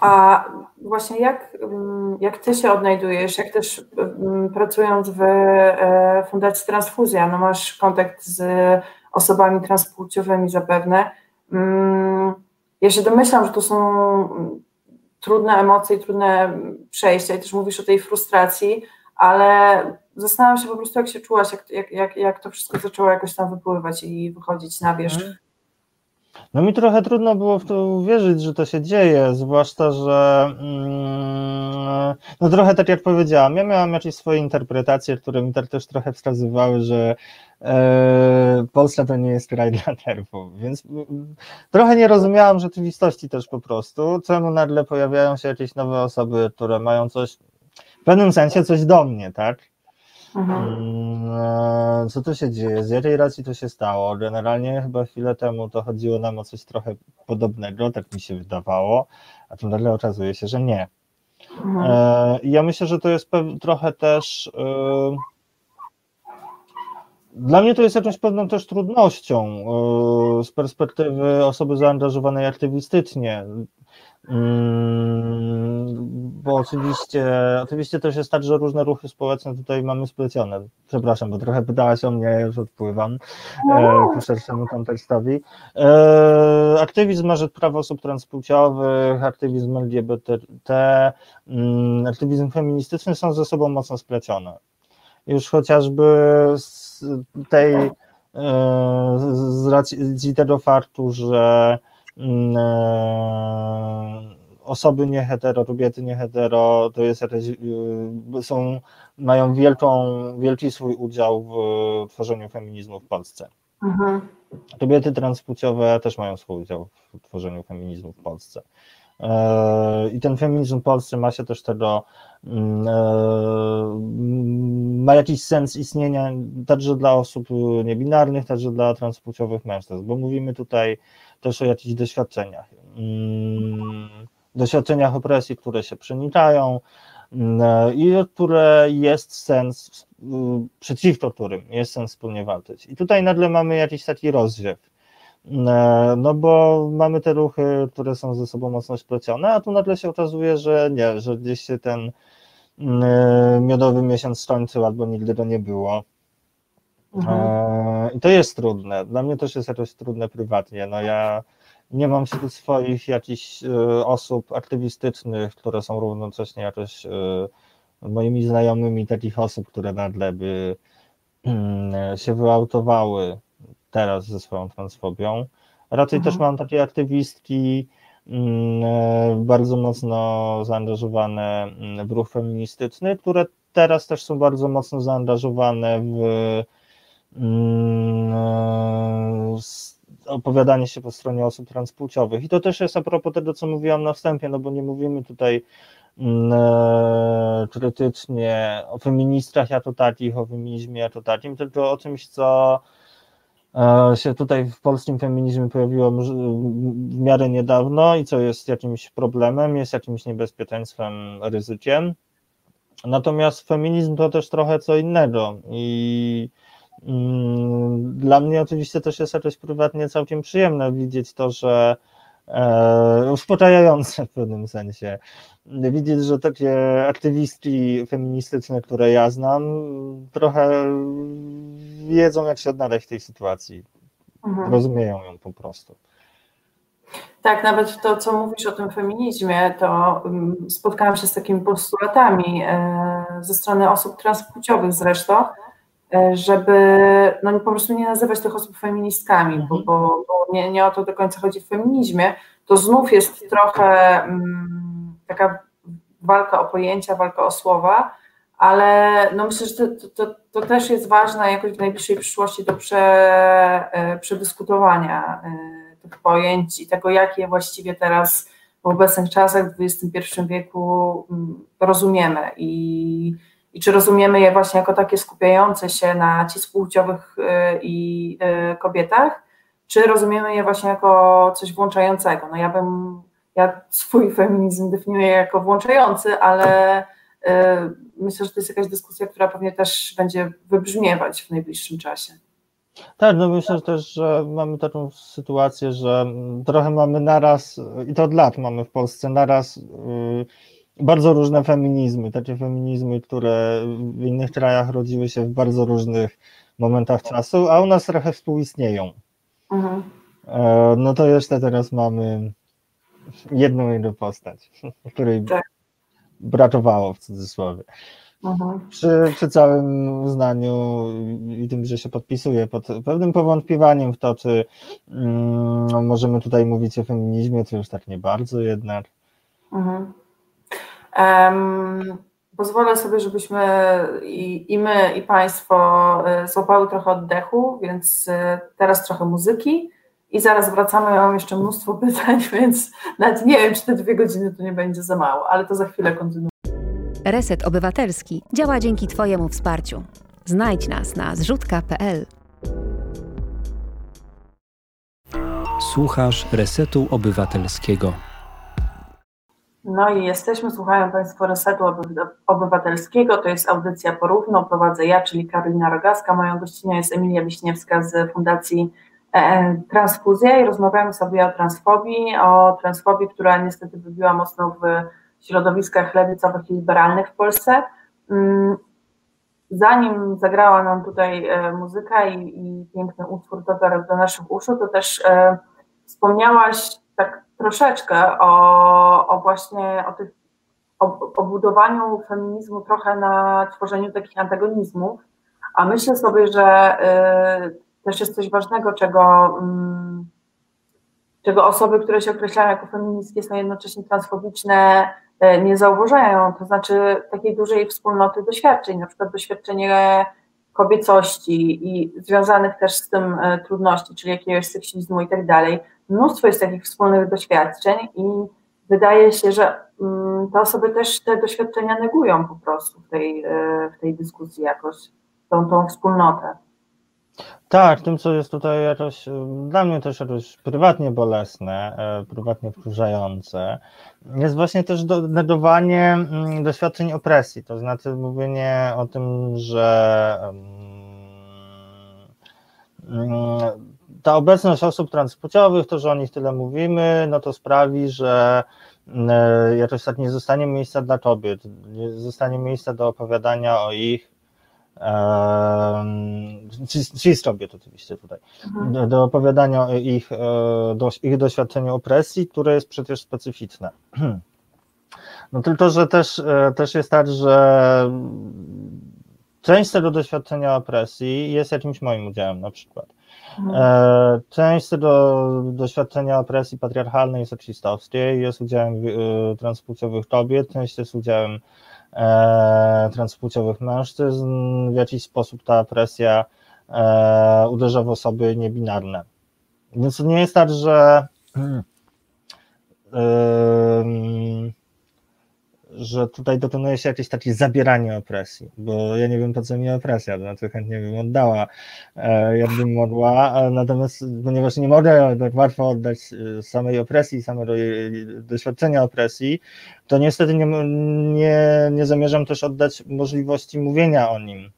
A właśnie jak, mm, jak ty się odnajdujesz, jak też mm, pracując w e, Fundacji Transfuzja, no masz kontakt z osobami transpłciowymi zapewne. Mm, ja się domyślam, że to są trudne emocje i trudne przejścia i też mówisz o tej frustracji, ale zastanawiam się po prostu, jak się czułaś, jak, jak, jak, to wszystko zaczęło jakoś tam wypływać i wychodzić na wierzch. No mi trochę trudno było w to uwierzyć, że to się dzieje, zwłaszcza, że mm, no trochę tak jak powiedziałam, ja miałam jakieś swoje interpretacje, które mi też trochę wskazywały, że e, Polska to nie jest kraj dla nerwów, więc mm, trochę nie rozumiałam rzeczywistości też po prostu, czemu nagle pojawiają się jakieś nowe osoby, które mają coś, w pewnym sensie coś do mnie, tak? Mhm. Co tu się dzieje? Z jakiej racji to się stało? Generalnie chyba chwilę temu to chodziło nam o coś trochę podobnego, tak mi się wydawało, a tu nagle okazuje się, że nie. Mhm. E, ja myślę, że to jest trochę też. E, dla mnie to jest jakąś pewną też trudnością e, z perspektywy osoby zaangażowanej aktywistycznie. Mm, bo oczywiście, oczywiście też jest tak, że różne ruchy społeczne tutaj mamy splecione. Przepraszam, bo trochę pytałaś o mnie, już odpływam e, no. ku szerszemu kontekstowi. E, aktywizm rzecz praw osób transpłciowych, aktywizm LGBT, mm, aktywizm feministyczny są ze sobą mocno splecione. Już chociażby z tej, e, z racji tego faktu, że osoby nie hetero, kobiety nie hetero, to jest jakieś, y, są, mają wielką, wielki swój udział w tworzeniu feminizmu w Polsce. Mhm. Kobiety transpłciowe też mają swój udział w tworzeniu feminizmu w Polsce. E, I ten feminizm w Polsce ma się też tego, mm, e, ma jakiś sens istnienia także dla osób niebinarnych, także dla transpłciowych mężczyzn, bo mówimy tutaj też o jakichś doświadczeniach. Mm, doświadczeniach opresji, które się przenikają mm, i które jest sens, y, przeciwko którym jest sens wspólnie walczyć. I tutaj nagle mamy jakiś taki rozdziew. Mm, no bo mamy te ruchy, które są ze sobą mocno splecione, a tu nagle się okazuje, że nie, że gdzieś się ten miodowy miesiąc skończył albo nigdy go nie było. Mhm. E, I to jest trudne. Dla mnie też jest jakoś trudne prywatnie. No ja nie mam wśród swoich jakichś e, osób aktywistycznych, które są równocześnie jakoś e, moimi znajomymi takich osób, które nagle by mm, się wyautowały teraz ze swoją transfobią. Raczej mhm. też mam takie aktywistki mm, bardzo mocno zaangażowane mm, w ruch feministyczny, które teraz też są bardzo mocno zaangażowane w opowiadanie się po stronie osób transpłciowych. I to też jest a propos tego, co mówiłam na wstępie, no bo nie mówimy tutaj mm, e, krytycznie o feministach jako takich, o feminizmie jako takim, tylko o czymś, co e, się tutaj w polskim feminizmie pojawiło w miarę niedawno i co jest jakimś problemem, jest jakimś niebezpieczeństwem, ryzykiem. Natomiast feminizm to też trochę co innego i Mm, dla mnie oczywiście też jest jakoś prywatnie całkiem przyjemne widzieć to, że e, uspokajające w pewnym sensie. Widzieć, że takie aktywistki feministyczne, które ja znam, trochę wiedzą, jak się odnaleźć w tej sytuacji. Mhm. Rozumieją ją po prostu. Tak, nawet to, co mówisz o tym feminizmie, to mm, spotkałam się z takimi postulatami e, ze strony osób transpłciowych zresztą, żeby no, po prostu nie nazywać tych osób feministkami, mhm. bo, bo, bo nie, nie, o to do końca chodzi w feminizmie, to znów jest trochę mm, taka walka o pojęcia, walka o słowa, ale no myślę, że to, to, to też jest ważne jakoś w najbliższej przyszłości do prze, e, przedyskutowania tych pojęć i tego, jak je właściwie teraz w obecnych czasach w XXI wieku mm, rozumiemy i, i czy rozumiemy je właśnie jako takie skupiające się na cis płciowych i kobietach, czy rozumiemy je właśnie jako coś włączającego. No ja bym, ja swój feminizm definiuję jako włączający, ale y, myślę, że to jest jakaś dyskusja, która pewnie też będzie wybrzmiewać w najbliższym czasie. Tak, no myślę też, że mamy taką sytuację, że trochę mamy naraz, i to od lat mamy w Polsce naraz y, bardzo różne feminizmy, takie feminizmy, które w innych krajach rodziły się w bardzo różnych momentach czasu, a u nas trochę współistnieją. Mhm. E, no to jeszcze teraz mamy jedną jego postać, której tak. brakowało w cudzysłowie. Mhm. Przy, przy całym uznaniu i tym, że się podpisuje pod pewnym powątpiewaniem w to, czy mm, możemy tutaj mówić o feminizmie, to już tak nie bardzo jednak. Mhm. Um, pozwolę sobie, żebyśmy i, i my, i Państwo e, złapały trochę oddechu, więc e, teraz trochę muzyki i zaraz wracamy. Ja mam jeszcze mnóstwo pytań, więc nawet nie wiem, czy te dwie godziny to nie będzie za mało, ale to za chwilę kontynuujemy. Reset Obywatelski działa dzięki Twojemu wsparciu. Znajdź nas na zrzutka.pl. Słuchasz Resetu Obywatelskiego. No i jesteśmy, słuchają Państwo Resetu Obywatelskiego, to jest audycja Porówno, prowadzę ja, czyli Karolina Rogaska, moją gościnią jest Emilia Wiśniewska z Fundacji e, Transfuzja i rozmawiamy sobie o transfobii, o transfobii, która niestety wybiła mocno w środowiskach lewicowych i liberalnych w Polsce. Mm, zanim zagrała nam tutaj e, muzyka i, i piękny utwór dotarł do naszych uszu, to też e, wspomniałaś tak troszeczkę o, o właśnie o, tych, o, o budowaniu feminizmu trochę na tworzeniu takich antagonizmów, a myślę sobie, że y, też jest coś ważnego, czego, y, czego osoby, które się określają jako feministki, są jednocześnie transfobiczne, y, nie zauważają, to znaczy takiej dużej wspólnoty doświadczeń, na przykład doświadczenie kobiecości i związanych też z tym y, trudności, czyli jakiegoś seksizmu i tak dalej mnóstwo jest takich wspólnych doświadczeń i wydaje się, że mm, te osoby też te doświadczenia negują po prostu w tej, e, w tej dyskusji jakoś, tą, tą wspólnotę. Tak, tym co jest tutaj jakoś, dla mnie też jakoś prywatnie bolesne, e, prywatnie wkurzające, jest właśnie też do, negowanie mm, doświadczeń opresji, to znaczy mówienie o tym, że um, ta obecność osób transpłciowych, to, że o nich tyle mówimy, no to sprawi, że e, jakoś tak nie zostanie miejsca dla kobiet, nie zostanie miejsca do opowiadania o ich cis kobiet oczywiście tutaj, mhm. do, do, opowiadania o ich, e, do, ich doświadczeniu opresji, które jest przecież specyficzne. No tylko, że też, e, też jest tak, że część tego doświadczenia opresji jest jakimś moim udziałem na przykład. Mhm. E, część tego doświadczenia opresji patriarchalnej seksistowskiej jest udziałem e, transpłciowych kobiet, część jest udziałem e, transpłciowych mężczyzn. W jakiś sposób ta opresja uderza w osoby niebinarne. Więc to nie jest tak, że że tutaj dokonuje się jakieś takie zabieranie opresji, bo ja nie wiem po co mi opresja, to znaczy chętnie bym oddała, e, jakbym mogła, natomiast ponieważ nie mogę tak łatwo oddać e, samej opresji, samego doświadczenia opresji, to niestety nie, nie, nie zamierzam też oddać możliwości mówienia o nim.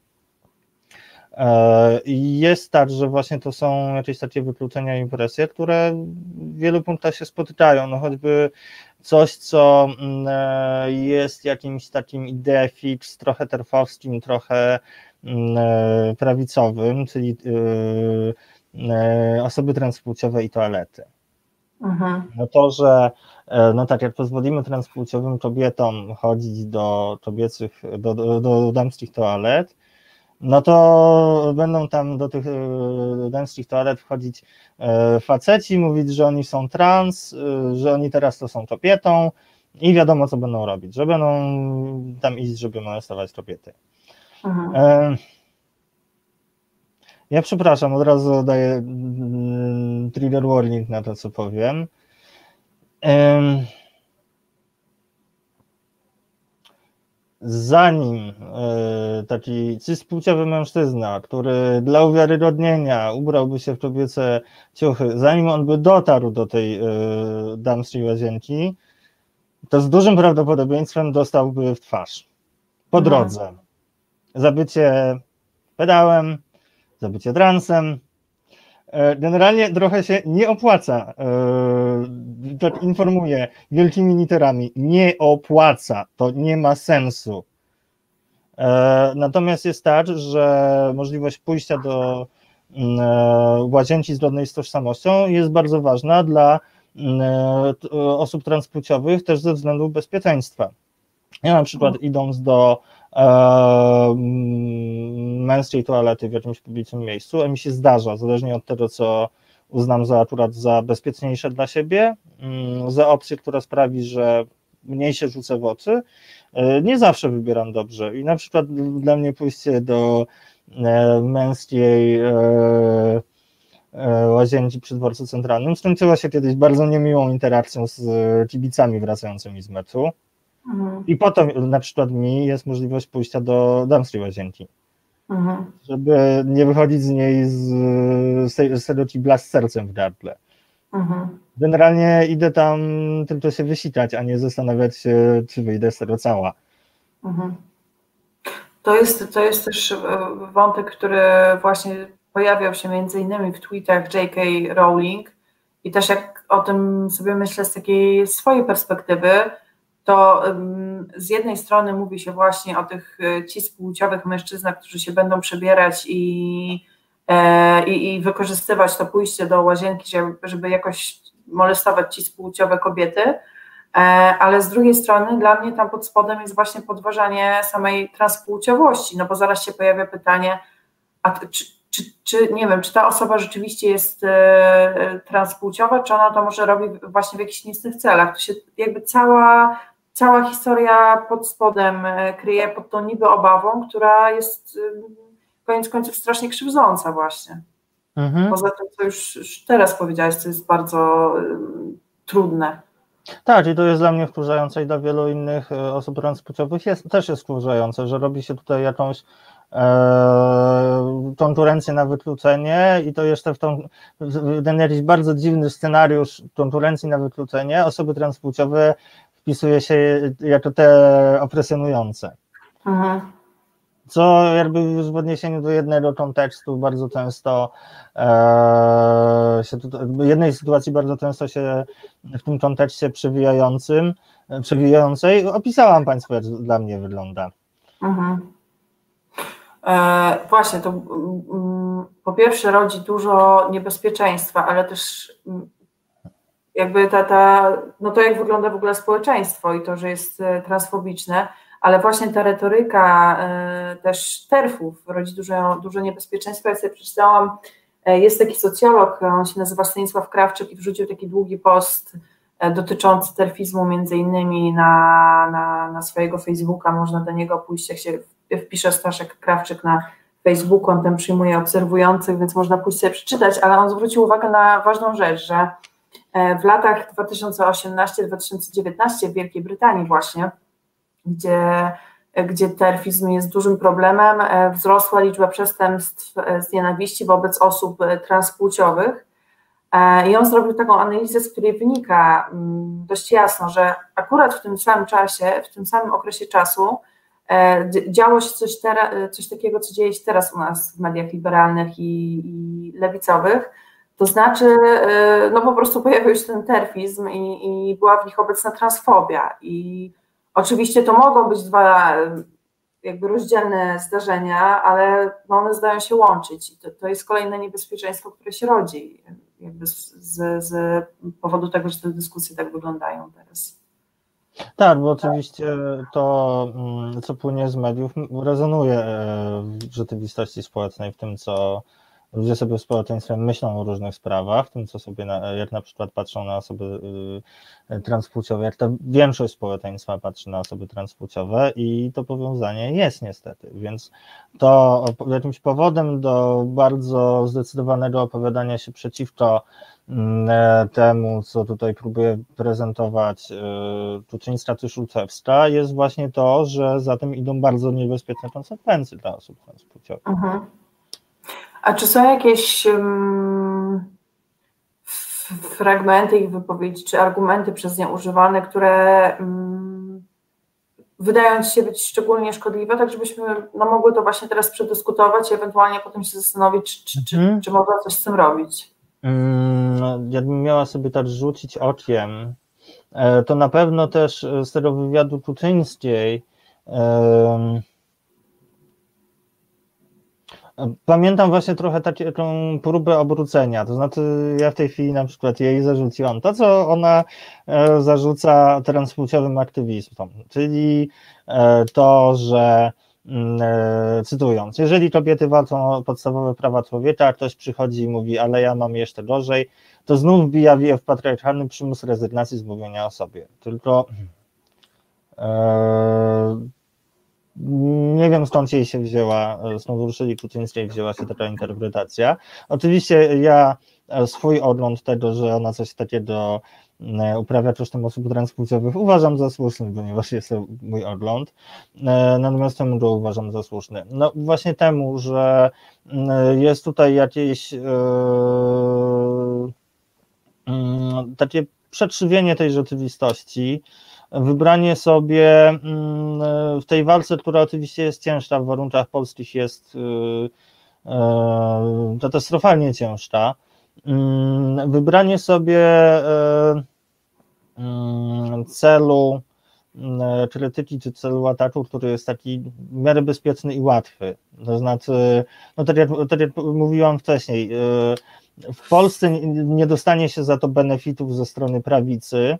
E, I jest tak, że właśnie to są jakieś takie wykluczenia i impresje, które w wielu punktach się spotykają, no choćby coś, co mm, e, jest jakimś takim idea fix, trochę terfowskim, trochę mm, e, prawicowym, czyli osoby transpłciowe i toalety. Mhm. No to, że no tak jak pozwolimy transpłciowym kobietom chodzić do kobiecych, do, do, do damskich toalet, no to będą tam do tych e, damskich toalet wchodzić e, faceci, mówić, że oni są trans, e, że oni teraz to są kobietą i wiadomo, co będą robić, że będą tam iść, żeby molestować kobiety. Ja przepraszam, od razu daję mm, trigger warning na to, co powiem. Zanim e, taki cispłciowy mężczyzna, który dla uwiarygodnienia ubrałby się w kobiece ciuchy, zanim on by dotarł do tej e, damskiej łazienki, to z dużym prawdopodobieństwem dostałby w twarz. Po mhm. drodze. Zabycie pedałem, zabycie transem. E, generalnie trochę się nie opłaca, e, tak informuję wielkimi literami, nie opłaca, to nie ma sensu. E, natomiast jest tak, że możliwość pójścia do mm, łazienki zgodnej z tożsamością jest bardzo ważna dla mm, osób transpłciowych też ze względu bezpieczeństwa. Ja na przykład idąc do męskiej toalety w jakimś publicznym miejscu, a mi się zdarza, zależnie od tego, co uznam za akurat za bezpieczniejsze dla siebie, mm, za opcję, która sprawi, że mniej się rzucę w oczy, e, nie zawsze wybieram dobrze. I na przykład dla mnie pójście do e, męskiej e, łazienki przy dworcu centralnym skończyła się kiedyś bardzo niemiłą interakcją z kibicami wracającymi z meczu, Mhm. I potem na przykład mi jest możliwość pójścia do damskiej łazienki. Mhm. Żeby nie wychodzić z niej z, kibla z sercem w gardle. Mhm. Generalnie idę tam tylko się wysikać, a nie zastanawiać się, czy wyjdę z tego cała. Mhm. To jest, to jest też e, wątek, który właśnie pojawiał się między innymi w tweetach J.K. Rowling i też jak o tym sobie myślę z takiej swojej perspektywy, to z jednej strony mówi się właśnie o tych e, cispłciowych mężczyznach, którzy się będą przebierać i, e, i, i wykorzystywać to pójście do łazienki, żeby jakoś molestować cispłciowe kobiety, e, ale z drugiej strony dla mnie tam pod spodem jest właśnie podważanie samej transpłciowości, no bo zaraz się pojawia pytanie, a czy, czy, czy, nie wiem, czy ta osoba rzeczywiście jest transpłciowa, czy ona to może robi właśnie w jakichś niecnych celach. To się jakby cała cała historia pod spodem e, kryje pod tą niby obawą, która jest koniec końców strasznie krzywdząca właśnie. Mhm. Poza tym, co już, już teraz powiedziałeś, co jest bardzo um, trudne. Tak, i to jest dla mnie wkurzające i dla wielu innych e, osób transpłciowych jest, też jest wkurzające, że robi się tutaj jakąś e, konkurencję na wykluczenie i to jeszcze w tą, ten jakiś bardzo dziwny scenariusz konkurencji na wykluczenie osoby transpłciowe wpisuje się jako te opresjonujące. Mhm. Co jakby w odniesieniu do jednego kontekstu bardzo często e, się jednej sytuacji bardzo często się w tym kontekście przewijającym, przewijającej opisałam Państwu, jak dla mnie wygląda. Mhm. E, właśnie, to mm, po pierwsze rodzi dużo niebezpieczeństwa, ale też mm, jakby ta, ta, no to jak wygląda w ogóle społeczeństwo i to, że jest e, transfobiczne, ale właśnie ta retoryka e, też terfów rodzi dużo, dużo niebezpieczeństwa. Ja sobie przeczytałam, jest taki socjolog, on się nazywa Stanisław Krawczyk i wrzucił taki długi post dotyczący terfizmu między innymi na, na, na swojego Facebooka, można do niego pójść, jak się wpisze Staszek Krawczyk na Facebooku, on tam przyjmuje obserwujących, więc można pójść sobie przeczytać, ale on zwrócił uwagę na ważną rzecz, że E, w latach 2018-2019 w Wielkiej Brytanii właśnie, gdzie, gdzie terfizm jest dużym problemem, e, wzrosła liczba przestępstw e, z nienawiści wobec osób transpłciowych. I on zrobił taką analizę, z której wynika mm, dość jasno, że akurat w tym samym czasie, w tym samym okresie czasu działo się coś, teraz, coś takiego, co dzieje się teraz u nas w mediach liberalnych i, i lewicowych, to znaczy, y, no po prostu pojawił się ten terfizm i, i była w nich obecna transfobia. I oczywiście to mogą być dwa jakby rozdzielne zdarzenia, ale no one zdają się łączyć. I to, to jest kolejne niebezpieczeństwo, które się rodzi jakby z, z, z powodu tego, że te dyskusje tak wyglądają teraz. Tak, bo oczywiście to, mm, co płynie z mediów, rezonuje e, w rzeczywistości społecznej, w tym, co ludzie sobie w społeczeństwie myślą o różnych sprawach, w tym co sobie, na, jak na przykład patrzą na osoby y, transpłciowe, jak ta większość społeczeństwa patrzy na osoby transpłciowe i to powiązanie jest niestety, więc to jakimś powodem do bardzo zdecydowanego opowiadania się przeciwko temu, co tutaj próbuje prezentować Tuczyńska czy Szulcewska, jest właśnie to, że za tym idą bardzo niebezpieczne konsekwencje dla osób transpłciowych. Mhm. A czy są jakieś um, fragmenty ich wypowiedzi, czy argumenty przez nie używane, które um, wydają się być szczególnie szkodliwe, tak żebyśmy no, mogły to właśnie teraz przedyskutować i ewentualnie potem się zastanowić, czy, czy, hmm. czy, czy można coś z tym robić? Um, jakbym miała sobie tak rzucić okiem, e, to na pewno też z tego wywiadu Tuczyńskiej Pamiętam właśnie trochę taką próbę obrócenia, to znaczy ja w tej chwili na przykład jej zarzuciłam. To, co ona e, zarzuca transpłciowym aktywistom, czyli e, to, że mm, e, cytując, jeżeli kobiety walczą o podstawowe prawa człowieka, a ktoś przychodzi i mówi, ale ja mam jeszcze gorzej, to znów wbija w patriarchalny przymus rezygnacji z mówienia o sobie. Tylko nie wiem skąd jej się wzięła, skąd Urszuli Kuczyńskiej wzięła się taka interpretacja. Oczywiście ja e, swój ogląd tego, że ona coś takiego e, uprawia kosztem osób transpłciowych. Uważam za słuszny, ponieważ jest to mój ogląd, e, natomiast temu go uważam za słuszny. No właśnie temu, że jest tutaj jakieś takie przetrzywienie tej rzeczywistości, wybranie sobie mm, w tej walce, która oczywiście jest cięższa w warunkach polskich, jest katastrofalnie cięższa, mm, wybranie sobie celu krytyki czy celu ataku, który jest taki w miarę bezpieczny i łatwy. To znaczy, no tak jak, tak jak mówiłam wcześniej, w Polsce nie dostanie się za to benefitów ze strony prawicy,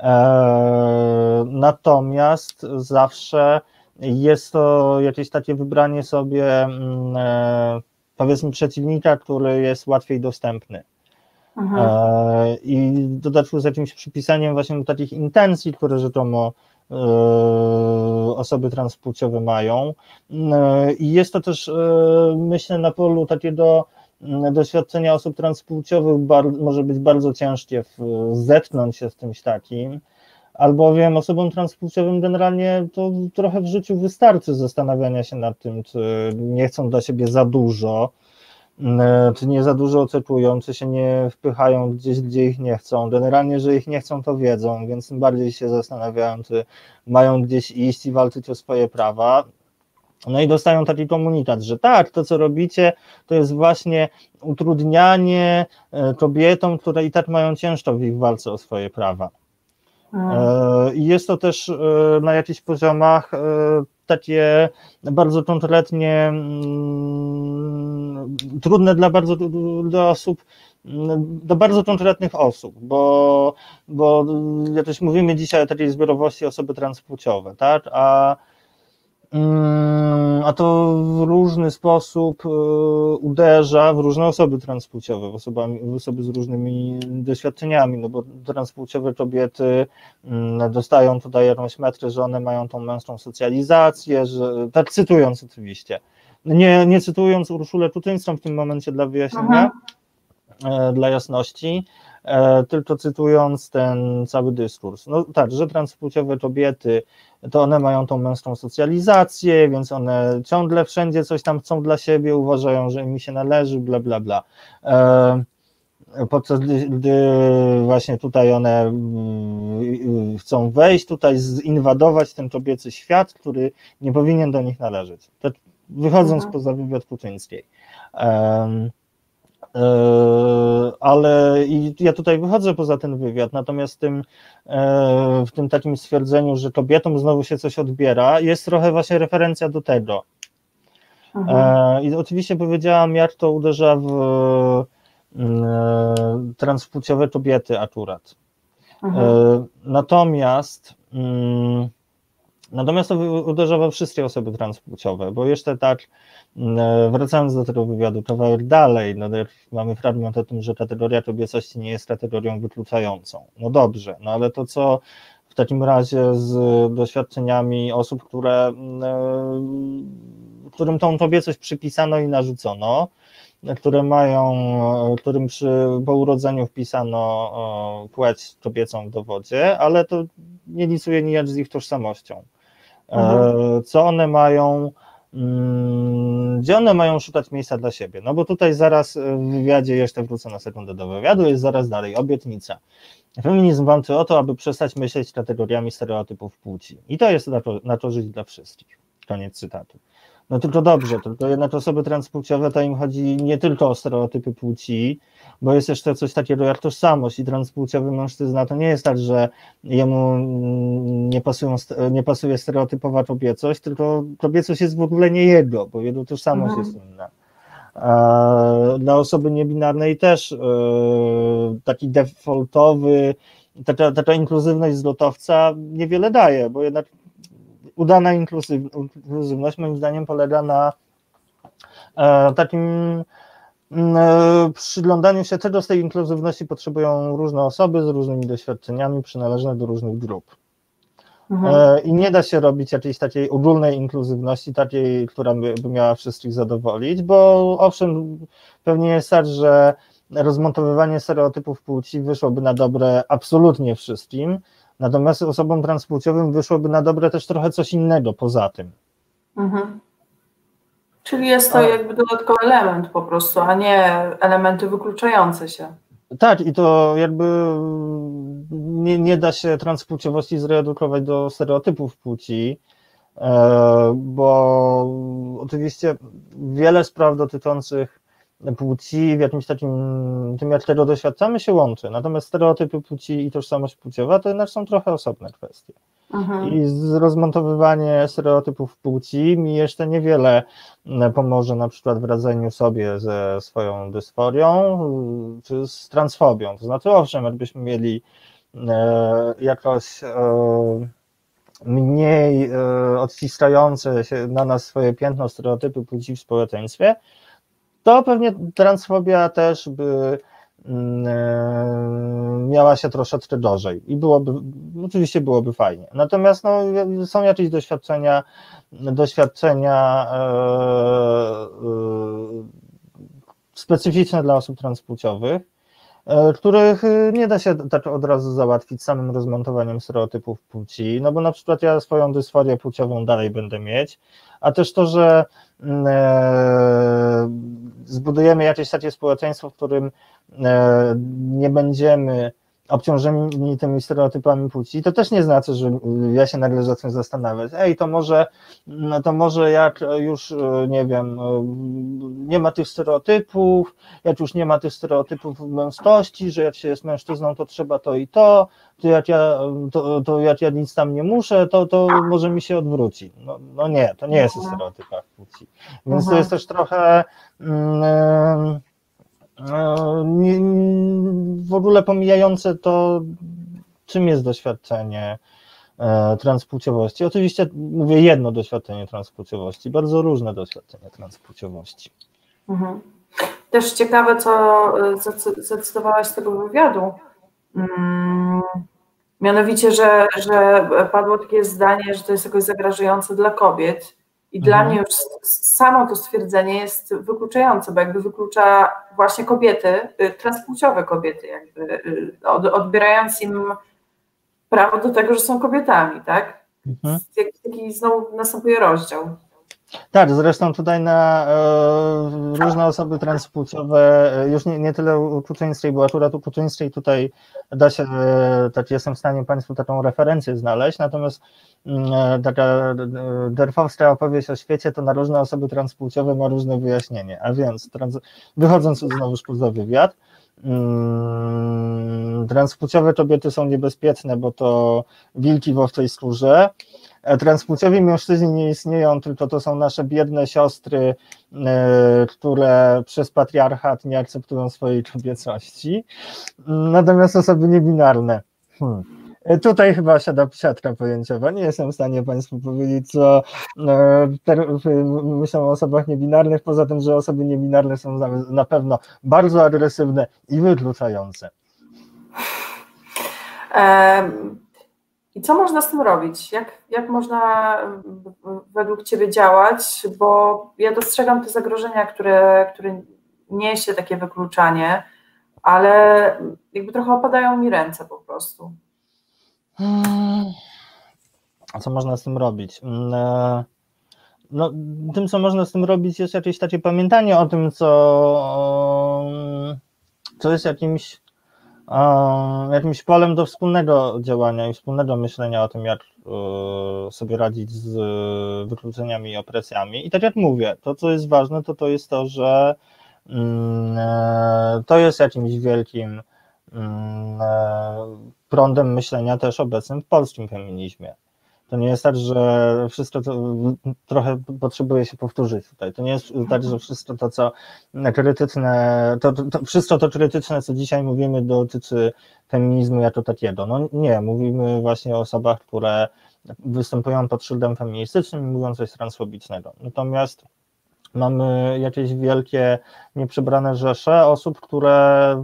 E, natomiast zawsze jest to jakieś takie wybranie sobie, e, powiedzmy, przeciwnika, który jest łatwiej dostępny. E, I w dodatku z jakimś przypisaniem właśnie takich intencji, które rzekomo osoby transpłciowe mają. I jest to też, myślę, na polu takiego doświadczenia osób transpłciowych może być bardzo ciężkie w, zetknąć się z czymś takim, albowiem osobom transpłciowym generalnie to trochę w życiu wystarczy zastanawiania się nad tym, czy nie chcą dla siebie za dużo, czy nie za dużo oczekują, czy się nie wpychają gdzieś, gdzie ich nie chcą. Generalnie, że ich nie chcą, to wiedzą, więc tym bardziej się zastanawiają, czy mają gdzieś iść i walczyć o swoje prawa. No i dostają taki komunikat, że tak, to co robicie, to jest właśnie utrudnianie e, kobietom, które i tak mają ciężko w ich walce o swoje prawa. E, I jest to też e, na jakichś poziomach takie bardzo konkretnie mm, trudne dla bardzo dla osób, do bardzo konkretnych osób, bo, bo jak też mówimy dzisiaj o takiej zbiorowości osoby transpłciowe, tak? A Mm, a to w różny sposób e, uderza w różne osoby transpłciowe, w, osobami, w osoby z różnymi doświadczeniami, no bo transpłciowe kobiety mm, dostają tutaj jakąś metrę, że one mają tą męską socjalizację, że, tak cytując oczywiście, nie, nie cytując Urszulę Tutyńską w tym momencie dla wyjaśnienia, Aha. E, dla jasności, E, tylko cytując ten cały dyskurs. No tak, że transpłciowe kobiety, to one mają tą męską socjalizację, więc one ciągle wszędzie coś tam chcą dla siebie, uważają, że im się należy, bla, bla, bla. E, podczas gdy właśnie tutaj one mm, chcą wejść, tutaj zinwadować ten kobiecy świat, który nie powinien do nich należeć. Wychodząc mhm. poza wywiad putyńskiej. E, ale i ja tutaj wychodzę poza ten wywiad, natomiast tym, e, w tym takim stwierdzeniu, że kobietom znowu się coś odbiera, jest trochę właśnie referencja do tego. Mhm. E, I oczywiście powiedziałam, jak to uderza w transpłciowe kobiety akurat. Mhm. Natomiast mm, Natomiast to uderza we wszystkie osoby transpłciowe, bo jeszcze tak, mm, wracając do tego wywiadu, kawałek dalej, no mamy fragment o tym, że kategoria kobiecości nie jest kategorią wykluczającą. No dobrze, no ale to co w takim razie z doświadczenieniami osób, które, mm, którym tą kobiecość przypisano i narzucono, które mają, którym przy, po urodzeniu wpisano płeć kobiecą w dowodzie, ale to nie licuje nijak z ich tożsamością. Mhm. Co one mają, mm, gdzie one mają szukać miejsca dla siebie? No bo tutaj zaraz w wywiadzie, jeszcze wrócę na sekundę do wywiadu, jest zaraz dalej obietnica. Feminizm walczy o to, aby przestać myśleć kategoriami stereotypów płci. I to jest na to, na dla wszystkich. Koniec cytatu. No tylko dobrze, tylko jednak osoby transpłciowe to im chodzi nie tylko o stereotypy płci, bo jest jeszcze coś takiego jak tożsamość i transpłciowy mężczyzna to nie jest tak, że jemu nie, pasują, nie pasuje stereotypowa kobiecość, tylko kobiecość jest w ogóle nie jego, bo jego tożsamość mhm. jest inna. Dla osoby niebinarnej też e, taki defaultowy, taka, taka inkluzywność z lotowca niewiele daje, bo jednak udana inkluzywność moim zdaniem polega na e, takim mm, e, przyglądaniu się, czego z tej inkluzywności potrzebują różne osoby z różnymi doświadczeniami przynależne do różnych grup. Mhm. E, I nie da się robić jakiejś takiej ogólnej inkluzywności, takiej, która by, by miała wszystkich zadowolić, bo owszem, pewnie jest tak, że rozmontowywanie stereotypów płci wyszłoby na dobre absolutnie wszystkim, Natomiast osobom transpłciowym wyszłoby na dobre też trochę coś innego poza tym. Mhm. Czyli jest to a... jakby dodatkowy element po prostu, a nie elementy wykluczające się. Tak, i to jakby nie, nie da się transpłciowości zredukować do stereotypów płci, e, bo oczywiście wiele spraw dotyczących płci w jakimś takim, tym jak tego doświadczamy się łączy, natomiast stereotypy płci i tożsamość płciowa to jednak są trochę osobne kwestie. Mhm. I rozmontowywanie stereotypów płci mi jeszcze niewiele e, pomoże na przykład w radzeniu sobie ze swoją dysforią e, czy z transfobią. To znaczy, owszem, jakbyśmy mieli e, jakoś mniej odciskające się na nas swoje piętno stereotypy płci w społeczeństwie, to pewnie transfobia też by mm, e, miała się troszeczkę gorzej i byłoby, oczywiście byłoby fajnie. Natomiast no, są jakieś doświadczenia, doświadczenia e, e, specyficzne dla osób transpłciowych, których nie da się tak od razu załatwić samym rozmontowaniem stereotypów płci, no bo na przykład ja swoją dysforię płciową dalej będę mieć, a też to, że zbudujemy jakieś takie społeczeństwo, w którym e, nie będziemy obciążeni tymi stereotypami płci, to też nie znaczy, że ja się nagle zacznę zastanawiać, ej, to może, no to może jak już, nie wiem, nie ma tych stereotypów, jak już nie ma tych stereotypów męskości, że jak się jest mężczyzną, to trzeba to i to, to jak ja, to, to jak ja nic tam nie muszę, to, to może mi się odwróci. No, no nie, to nie jest o stereotypach płci. Więc to jest też trochę... Mm, w ogóle pomijające to, czym jest doświadczenie e, transpłciowości. Oczywiście mówię jedno doświadczenie transpłciowości, bardzo różne doświadczenie transpłciowości. Mhm. Też ciekawe, co zacytowałaś z tego wywiadu. Hmm. Mianowicie, że, że padło takie zdanie, że to jest jakoś zagrażające dla kobiet. I mhm. dla mnie już samo to stwierdzenie jest wykluczające, bo jakby wyklucza właśnie kobiety, y, transpłciowe kobiety, jakby y, odbierając im prawo do tego, że są kobietami, tak? Mhm. Taki znowu następuje rozdział. Tak, zresztą tutaj na e, różne osoby transpłciowe, e, już nie, nie tyle Kuczyńskiej, bo akurat Kuczyńskiej tutaj da się, e, tak jestem w stanie Państwu taką referencję znaleźć, natomiast mm, e, taka derfowska opowieść o świecie to na różne osoby transpłciowe ma różne wyjaśnienie, a więc trans, wychodząc znowu poza wywiad, mm, transpłciowe kobiety są niebezpieczne, bo to wilki w owczej skórze, transpłciowi mężczyźni nie istnieją, tylko to są nasze biedne siostry, e, które przez patriarchat nie akceptują swojej kobiecości. Natomiast osoby niebinarne. Hmm. Tutaj chyba siada siatka pojęciowa. Nie jestem w stanie Państwu powiedzieć, co myślą o osobach niebinarnych, poza tym, że osoby niebinarne są na pewno bardzo agresywne i wykluczające. I co można z tym robić? Jak, jak można według Ciebie działać? Bo ja dostrzegam te zagrożenia, które, które niesie takie wykluczanie, ale jakby trochę opadają mi ręce po prostu. A co można z tym robić? Mm, e, no, tym, co można z tym robić, jest jakieś takie pamiętanie o tym, co, co jest jakimś, jakimś polem do wspólnego działania i wspólnego myślenia o tym, jak e, sobie radzić z wykluczeniami i opresjami. I tak jak mówię, to, co jest ważne, to to jest to, że mm, e, to jest jakimś wielkim mm, prądem myślenia też obecnym w polskim feminizmie. To nie jest tak, że wszystko to trochę potrzebuje się powtórzyć tutaj. To nie jest tak, że wszystko to, co krytyczne, to, to, wszystko to krytyczne, co dzisiaj mówimy, dotyczy feminizmu jako takiego. No nie, mówimy właśnie o osobach, które występują pod szyldem feministycznym i mówią coś transfobicznego. Natomiast mamy jakieś wielkie, nieprzebrane rzesze osób, które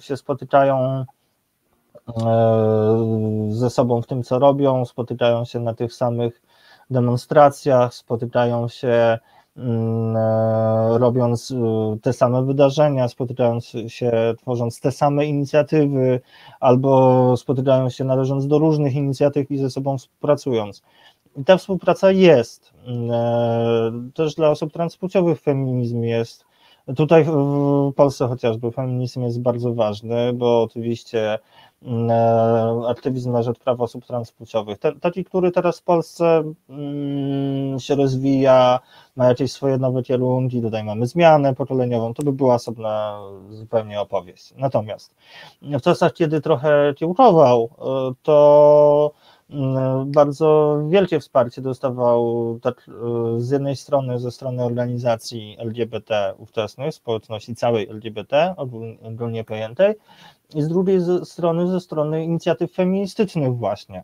się spotykają ze sobą w tym, co robią, spotykają się na tych samych demonstracjach, spotykają się mm, e, robiąc e, te same wydarzenia, spotykając się, tworząc te same inicjatywy, albo spotykają się należąc do różnych inicjatyw i ze sobą współpracując. I ta współpraca jest. Też dla osób transpłciowych feminizm jest. Tutaj w Polsce chociażby feminizm jest bardzo ważny, bo oczywiście Mm, e, aktywizm na rzecz praw osób transpłciowych. Taki, który teraz w Polsce mm, się rozwija, ma jakieś swoje nowe kierunki, tutaj mamy zmianę pokoleniową, to by była osobna zupełnie opowieść. Natomiast w czasach, kiedy trochę kiełkował, e, to bardzo wielkie wsparcie dostawał tak, e, z jednej strony ze strony organizacji LGBT ówczesnych, społeczności całej LGBT, ogólnie pojętej, i z drugiej strony ze strony inicjatyw feministycznych właśnie.